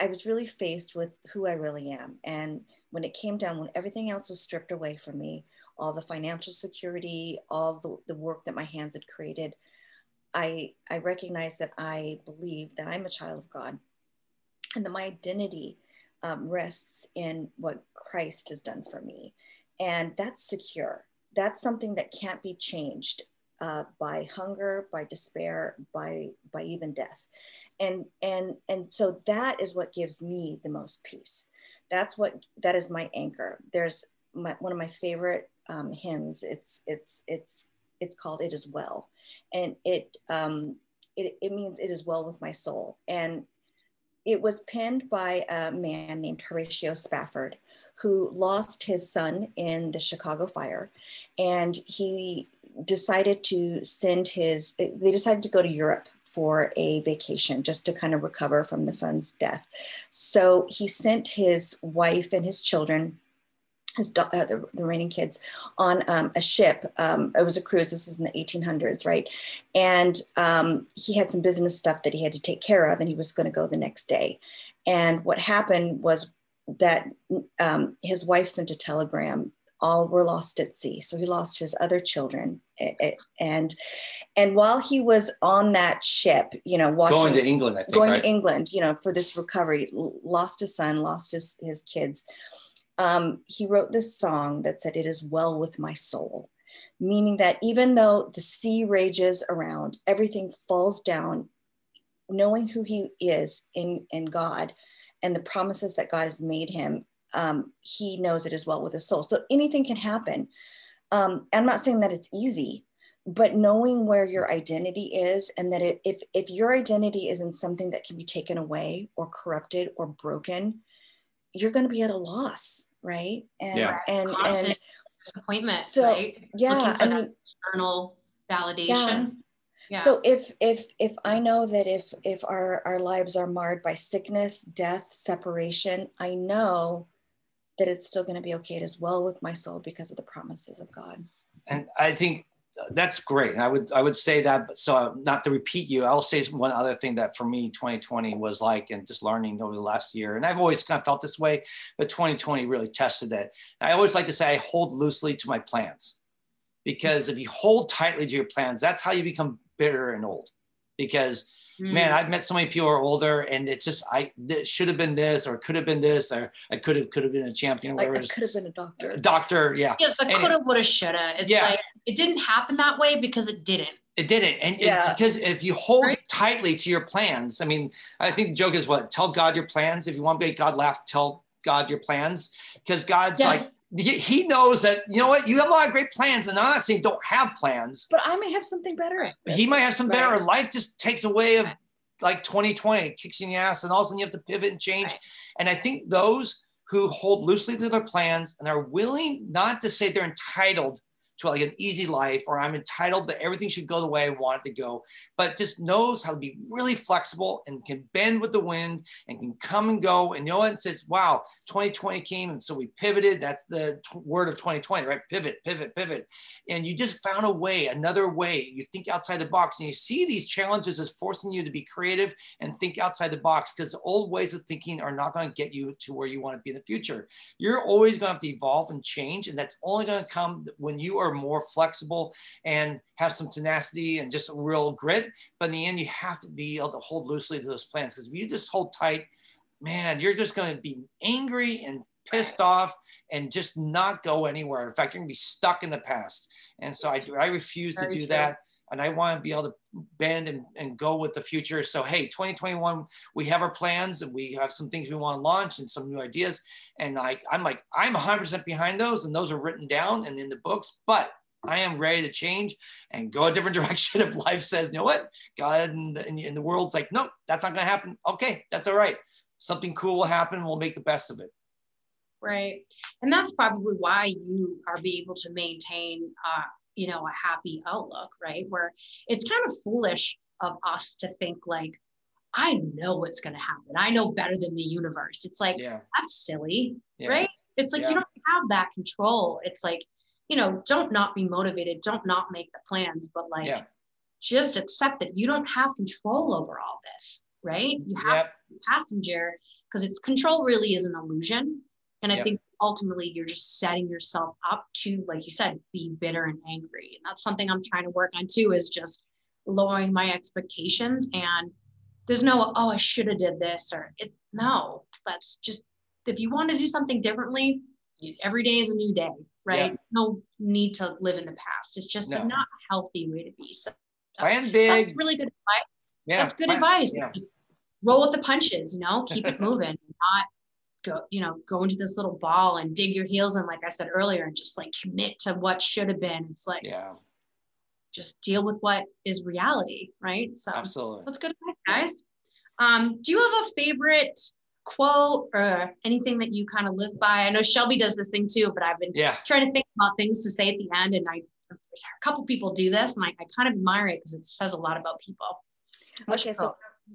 I was really faced with who I really am. And when it came down, when everything else was stripped away from me, all the financial security, all the, the work that my hands had created, I, I recognized that I believe that I'm a child of God and that my identity um, rests in what Christ has done for me. And that's secure. That's something that can't be changed uh, by hunger, by despair, by by even death, and and and so that is what gives me the most peace. That's what that is my anchor. There's my, one of my favorite um, hymns. It's it's it's it's called "It Is Well," and it um, it it means it is well with my soul. And it was penned by a man named Horatio Spafford, who lost his son in the Chicago fire, and he decided to send his, they decided to go to Europe for a vacation just to kind of recover from the son's death. So he sent his wife and his children, his uh, the, the, remaining kids, on um, a ship. Um, it was a cruise. This is in the 1800s, right? And um, he had some business stuff that he had to take care of, and he was going to go the next day. And what happened was that um, his wife sent a telegram all were lost at sea. So he lost his other children, and and while he was on that ship, you know, watching, going to England, I think, going right? to England, you know, for this recovery, lost his son, lost his his kids. Um, he wrote this song that said, "It is well with my soul," meaning that even though the sea rages around, everything falls down. Knowing who he is in in God, and the promises that God has made him, um, he knows it as well with his soul. So anything can happen. Um, I'm not saying that it's easy, but knowing where your identity is and that it, if if your identity isn't something that can be taken away or corrupted or broken, you're going to be at a loss, right? And yeah. and and disappointment, so, right? Yeah, I mean, external validation. Yeah. Yeah. So if if if I know that if if our our lives are marred by sickness, death, separation, I know that it's still going to be okay as well with my soul because of the promises of God. And I think that's great. I would I would say that. So not to repeat you, I'll say one other thing that for me 2020 was like, and just learning over the last year. And I've always kind of felt this way, but 2020 really tested it. I always like to say I hold loosely to my plans, because if you hold tightly to your plans, that's how you become bitter and old. Because mm. man, I've met so many people who are older, and it's just I it should have been this, or could have been this, or I could have could have been a champion. Whatever. I, I could have been a doctor. Doctor, yeah. Yes, the coulda, woulda, shoulda. It's yeah. like it didn't happen that way because it didn't. It didn't, and yeah. it's because if you hold right. tightly to your plans, I mean, I think the joke is what tell God your plans. If you want to make God laugh, tell God your plans, because God's yeah. like he knows that you know what you have a lot of great plans and i'm not saying don't have plans. But i may have something better. He might have some right. better life just takes away of like 2020 kicks in the ass and all of a sudden you have to pivot and change. Right. and i think those who hold loosely to their plans and are willing not to say they're entitled to like an easy life or I'm entitled that everything should go the way I want it to go, but just knows how to be really flexible and can bend with the wind and can come and go. And what? It says, wow, 2020 came. And so we pivoted. That's the t- word of 2020, right? Pivot, pivot, pivot. And you just found a way, another way. You think outside the box and you see these challenges as forcing you to be creative and think outside the box because old ways of thinking are not going to get you to where you want to be in the future. You're always going to have to evolve and change. And that's only going to come when you are are more flexible and have some tenacity and just a real grit. But in the end, you have to be able to hold loosely to those plans because if you just hold tight, man, you're just going to be angry and pissed off and just not go anywhere. In fact, you're going to be stuck in the past. And so I, I refuse Very to do true. that. And I want to be able to bend and, and go with the future. So, hey, 2021, we have our plans and we have some things we want to launch and some new ideas. And I, I'm like, I'm 100% behind those and those are written down and in the books, but I am ready to change and go a different direction. If life says, you know what, God and the, and the world's like, no, that's not going to happen. Okay, that's all right. Something cool will happen. We'll make the best of it. Right. And that's probably why you are be able to maintain uh, you know a happy outlook right where it's kind of foolish of us to think like i know what's going to happen i know better than the universe it's like yeah. that's silly yeah. right it's like yeah. you don't have that control it's like you know don't not be motivated don't not make the plans but like just accept that you don't have control over all this right you have yep. passenger because it's control really is an illusion and i yep. think ultimately you're just setting yourself up to like you said be bitter and angry. And that's something i'm trying to work on too is just lowering my expectations and there's no oh i should have did this or it no that's just if you want to do something differently every day is a new day right? Yeah. no need to live in the past. It's just no. a not healthy way to be so. Plan big. that's really good advice. Yeah that's good plan, advice. yeah. just roll with the punches you know? Keep it moving not go, you know, go into this little ball and dig your heels in, like I said earlier, and just like commit to what should have been. It's like, yeah, just deal with what is reality, right? So absolutely, let's go to that, guys. Um, do you have a favorite quote or anything that you kind of live by? I know Shelby does this thing too, but I've been yeah. trying to think about things to say at the end, and I a couple people do this, and I, I kind of admire it because it says a lot about people. okay, so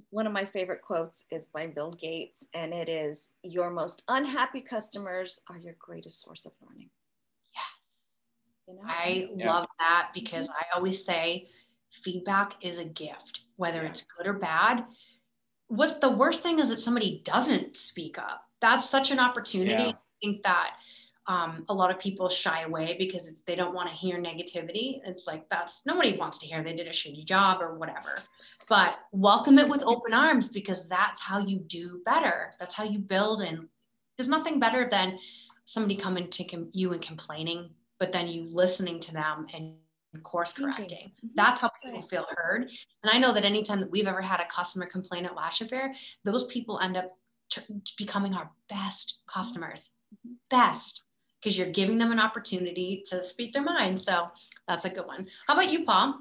one of my favorite quotes is by Bill Gates, and it is Your most unhappy customers are your greatest source of learning. Yes. You know? I yeah. love that because I always say feedback is a gift, whether yeah. it's good or bad. What the worst thing is that somebody doesn't speak up. That's such an opportunity. Yeah. I think that um, a lot of people shy away because it's, they don't want to hear negativity. It's like that's nobody wants to hear they did a shitty job or whatever. But welcome it with open arms because that's how you do better. That's how you build. And there's nothing better than somebody coming to com- you and complaining, but then you listening to them and course correcting. Mm-hmm. That's how people feel heard. And I know that anytime that we've ever had a customer complain at Lash Affair, those people end up t- becoming our best customers. Mm-hmm. Best because you're giving them an opportunity to speak their mind. So that's a good one. How about you, Paul?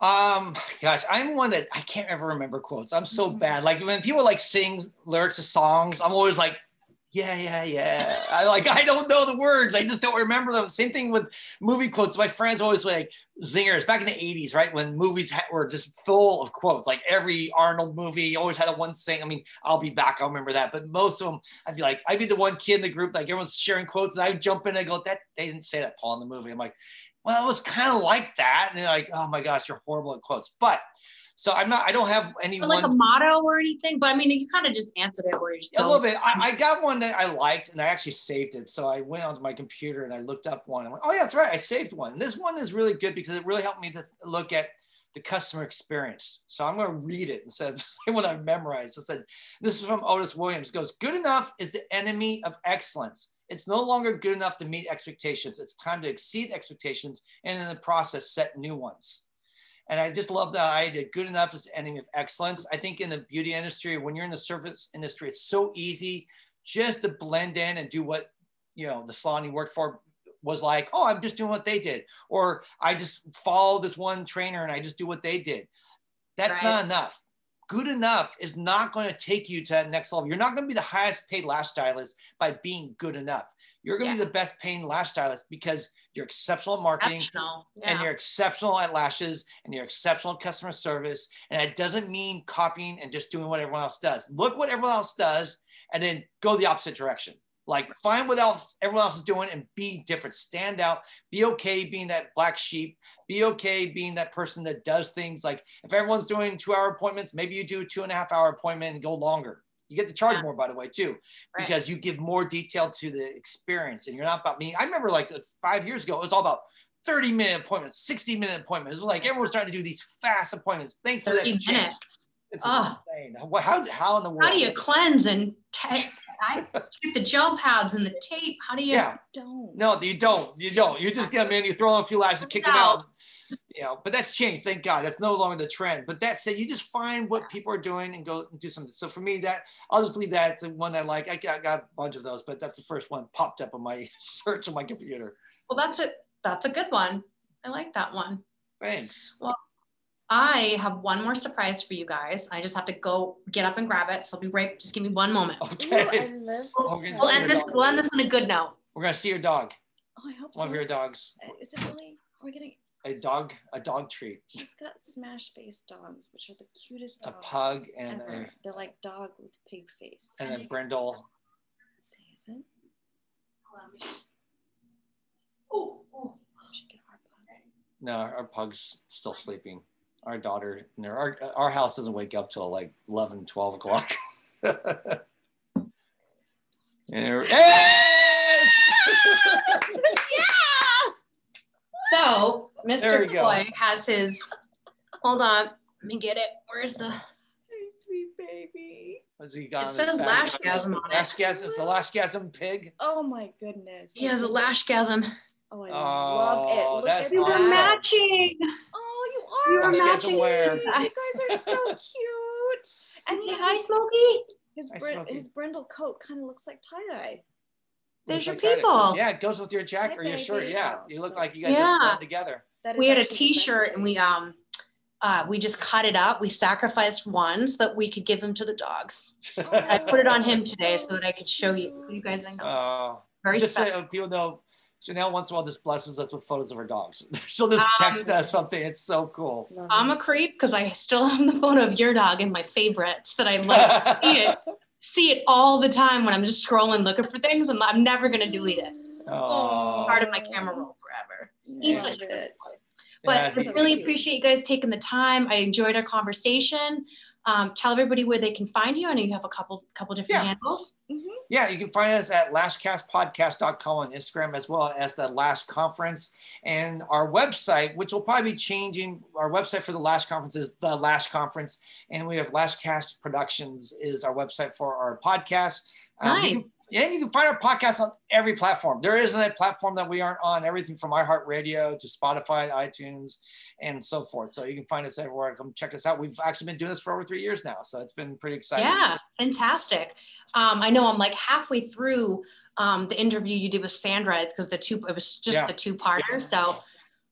Um, gosh, I'm one that I can't ever remember quotes. I'm so mm-hmm. bad. Like when people like sing lyrics to songs, I'm always like, yeah, yeah, yeah. I like I don't know the words. I just don't remember them. Same thing with movie quotes. My friends always like zingers back in the 80s, right? When movies ha- were just full of quotes. Like every Arnold movie always had a one sing. I mean, I'll be back. I'll remember that. But most of them, I'd be like, I'd be the one kid in the group, like everyone's sharing quotes, and I'd jump in and I go, that they didn't say that, Paul, in the movie. I'm like, well, it was kind of like that. And they're like, oh my gosh, you're horrible at quotes. But so I'm not, I don't have any like a motto or anything, but I mean, you kind of just answered it where you're just a little bit. I, I, got one that I liked and I actually saved it. So I went onto my computer and I looked up one. And went, oh yeah, that's right. I saved one. And this one is really good because it really helped me to look at the customer experience. So I'm going to read it instead of saying what I memorized. I said, this is from Otis Williams. It goes, good enough is the enemy of excellence. It's no longer good enough to meet expectations. It's time to exceed expectations and in the process set new ones. And I just love the idea. Good enough is the enemy of excellence. I think in the beauty industry, when you're in the service industry, it's so easy just to blend in and do what you know the salon you worked for was like, oh, I'm just doing what they did. Or I just follow this one trainer and I just do what they did. That's right. not enough. Good enough is not going to take you to that next level. You're not going to be the highest paid lash stylist by being good enough. You're going to yeah. be the best paying lash stylist because you're exceptional at marketing exceptional. Yeah. and you're exceptional at lashes and you're exceptional at customer service. And it doesn't mean copying and just doing what everyone else does. Look what everyone else does and then go the opposite direction. Like find what else everyone else is doing and be different. Stand out. Be okay being that black sheep. Be okay being that person that does things like if everyone's doing two hour appointments, maybe you do a two and a half hour appointment and go longer. You get to charge yeah. more, by the way, too, right. because you give more detail to the experience. And you're not about me. I remember like five years ago, it was all about 30 minute appointments, 60 minute appointments. It was like everyone's trying to do these fast appointments. Thankfully, that's changed. It's oh. insane. How, how in the world? How do you cleanse and take? I get the gel pads and the tape. How do you? Yeah. Don't. No, you don't. You don't. You just get them in. You throw them a few lashes, kick them out. You know, but that's changed. Thank God. That's no longer the trend. But that said, you just find what people are doing and go and do something. So for me, that I'll just leave that to one I like. I got, got a bunch of those, but that's the first one popped up on my search on my computer. Well, that's it. That's a good one. I like that one. Thanks. Well, I have one more surprise for you guys. I just have to go get up and grab it. So I'll be right. Just give me one moment. Okay. Ooh, we'll, we'll end this. We'll end this on a good note. We're gonna see your dog. Oh, I hope one so. One of your dogs. Uh, is it really? We're getting a dog. A dog treat. She's got smash face dogs, which are the cutest dogs. A pug and ever. a. They're like dog with pig face. And a brindle. Let's see, is it? Oh, oh. Should get our pug. No, our pug's still sleeping our daughter, our, our house doesn't wake up till like 11, 12 o'clock. yeah. So Mr. Boy has his, hold on, let me get it. Where's the hey, sweet baby? What's he got? It says lashgasm on it. Lashgasm, it's a lashgasm pig. Oh my goodness. He has a lashgasm. Oh, I oh, love it. Look oh, that's at awesome. matching. Oh, you are. You are matching. You guys are so cute. And you know, hi, Smokey. His, br- his brindle coat kind of looks like tie dye. There's your people. Yeah, it goes with your jacket or your shirt. Yeah, you look like you guys yeah. are together. We had a T-shirt and we um uh, we just cut it up. We sacrificed one so that we could give them to the dogs. Oh, I put it on him today so that I could show you, you guys. I know. Uh, Very just special. So people know Janelle once in a while just blesses us with photos of her dogs. She'll just text um, us something. It's so cool. I'm a creep because I still have the photo of your dog in my favorites that I love. see it, see it all the time when I'm just scrolling looking for things. I'm, I'm never gonna delete it. Oh. Part of my camera roll forever. He's such a good boy. But yeah, I really appreciate you guys taking the time. I enjoyed our conversation um, tell everybody where they can find you. I know you have a couple couple different yeah. handles. Mm-hmm. Yeah, you can find us at lashcastpodcast.com on Instagram as well as the Lash Conference and our website, which will probably be changing. Our website for the Lash Conference is the Lash Conference, and we have Lashcast Productions is our website for our podcast. Um, nice. And you can find our podcast on every platform. There isn't a platform that we aren't on. Everything from iHeartRadio to Spotify, iTunes, and so forth. So you can find us everywhere. Come check us out. We've actually been doing this for over three years now, so it's been pretty exciting. Yeah, fantastic. Um, I know I'm like halfway through um, the interview you did with Sandra because the two it was just yeah. the two parter. Yeah. So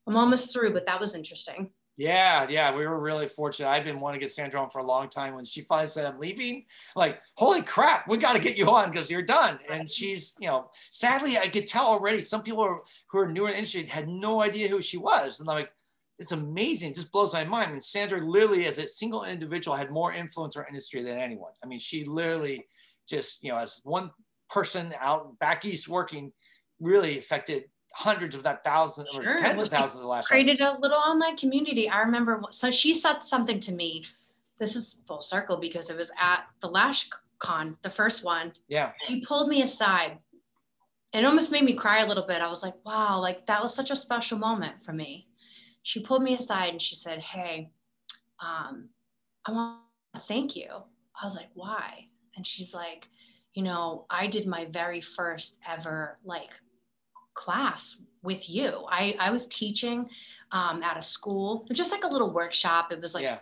I'm almost through, but that was interesting. Yeah, yeah, we were really fortunate. I've been wanting to get Sandra on for a long time. When she finally said I'm leaving, like, holy crap, we got to get you on because you're done. And she's, you know, sadly, I could tell already. Some people are, who are newer in the industry had no idea who she was, and I'm like, it's amazing. It just blows my mind. I mean, Sandra literally, as a single individual, had more influence in our industry than anyone. I mean, she literally just, you know, as one person out back east working, really affected hundreds of that thousands sure. or tens well, of thousands of last created a little online community i remember so she said something to me this is full circle because it was at the lash con the first one yeah she pulled me aside and it almost made me cry a little bit i was like wow like that was such a special moment for me she pulled me aside and she said, Hey, um, I want to thank you. I was like, Why? And she's like, You know, I did my very first ever like class with you. I, I was teaching um, at a school, just like a little workshop. It was like, yeah.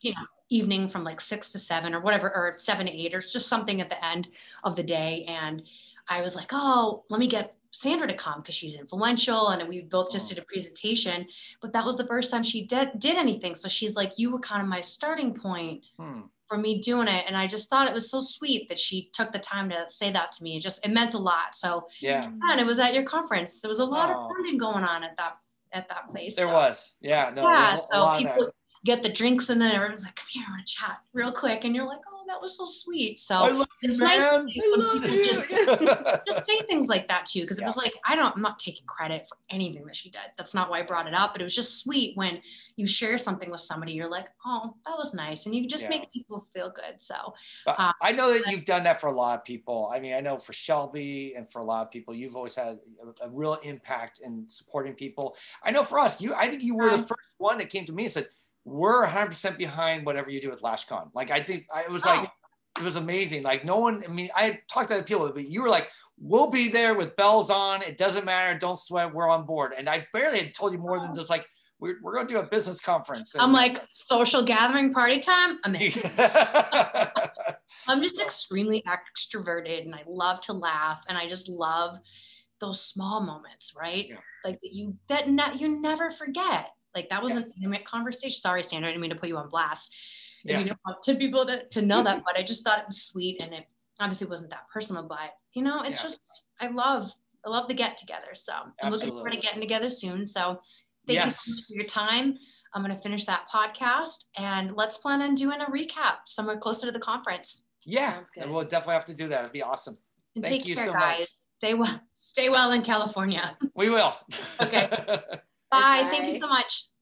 you know, evening from like six to seven or whatever, or seven to eight, or it's just something at the end of the day. And I was like, oh, let me get Sandra to come because she's influential. And we both just oh. did a presentation, but that was the first time she did, did anything. So she's like, you were kind of my starting point hmm. For me doing it. And I just thought it was so sweet that she took the time to say that to me. It just, it meant a lot. So yeah. And it was at your conference. There was a lot oh. of bonding going on at that, at that place. There so. was. Yeah. No, yeah. So people, get the drinks and then everyone's like, come here, I want to chat real quick. And you're like, that was so sweet. So I love it's you, nice man. people just, just say things like that too. Cause it yeah. was like, I don't, I'm not taking credit for anything that she did. That's not why I brought it up, but it was just sweet when you share something with somebody, you're like, oh, that was nice. And you just yeah. make people feel good. So um, I know that you've done that for a lot of people. I mean, I know for Shelby and for a lot of people, you've always had a, a real impact in supporting people. I know for us, you, I think you were the first one that came to me and said, we're 100% behind whatever you do with LashCon. Like, I think I, it was like, oh. it was amazing. Like, no one, I mean, I talked to other people, but you were like, we'll be there with bells on. It doesn't matter. Don't sweat. We're on board. And I barely had told you more than oh. just like, we're, we're going to do a business conference. I'm like, social gathering party time. I'm in. I'm just extremely extroverted and I love to laugh and I just love those small moments, right? Yeah. Like you that ne- you never forget. Like that was yeah. an intimate conversation. Sorry, Sandra, I didn't mean to put you on blast. Yeah. You know, to people to, to know that, but I just thought it was sweet and it obviously wasn't that personal, but you know, it's yeah. just I love I love the get together. So I'm Absolutely. looking forward to getting together soon. So thank yes. you so much for your time. I'm going to finish that podcast and let's plan on doing a recap somewhere closer to the conference. Yeah, and we'll definitely have to do that. It'd be awesome. And Thank you care, so guys. much. Stay well. Stay well in California. We will. okay. Bye. Bye. Thank you so much.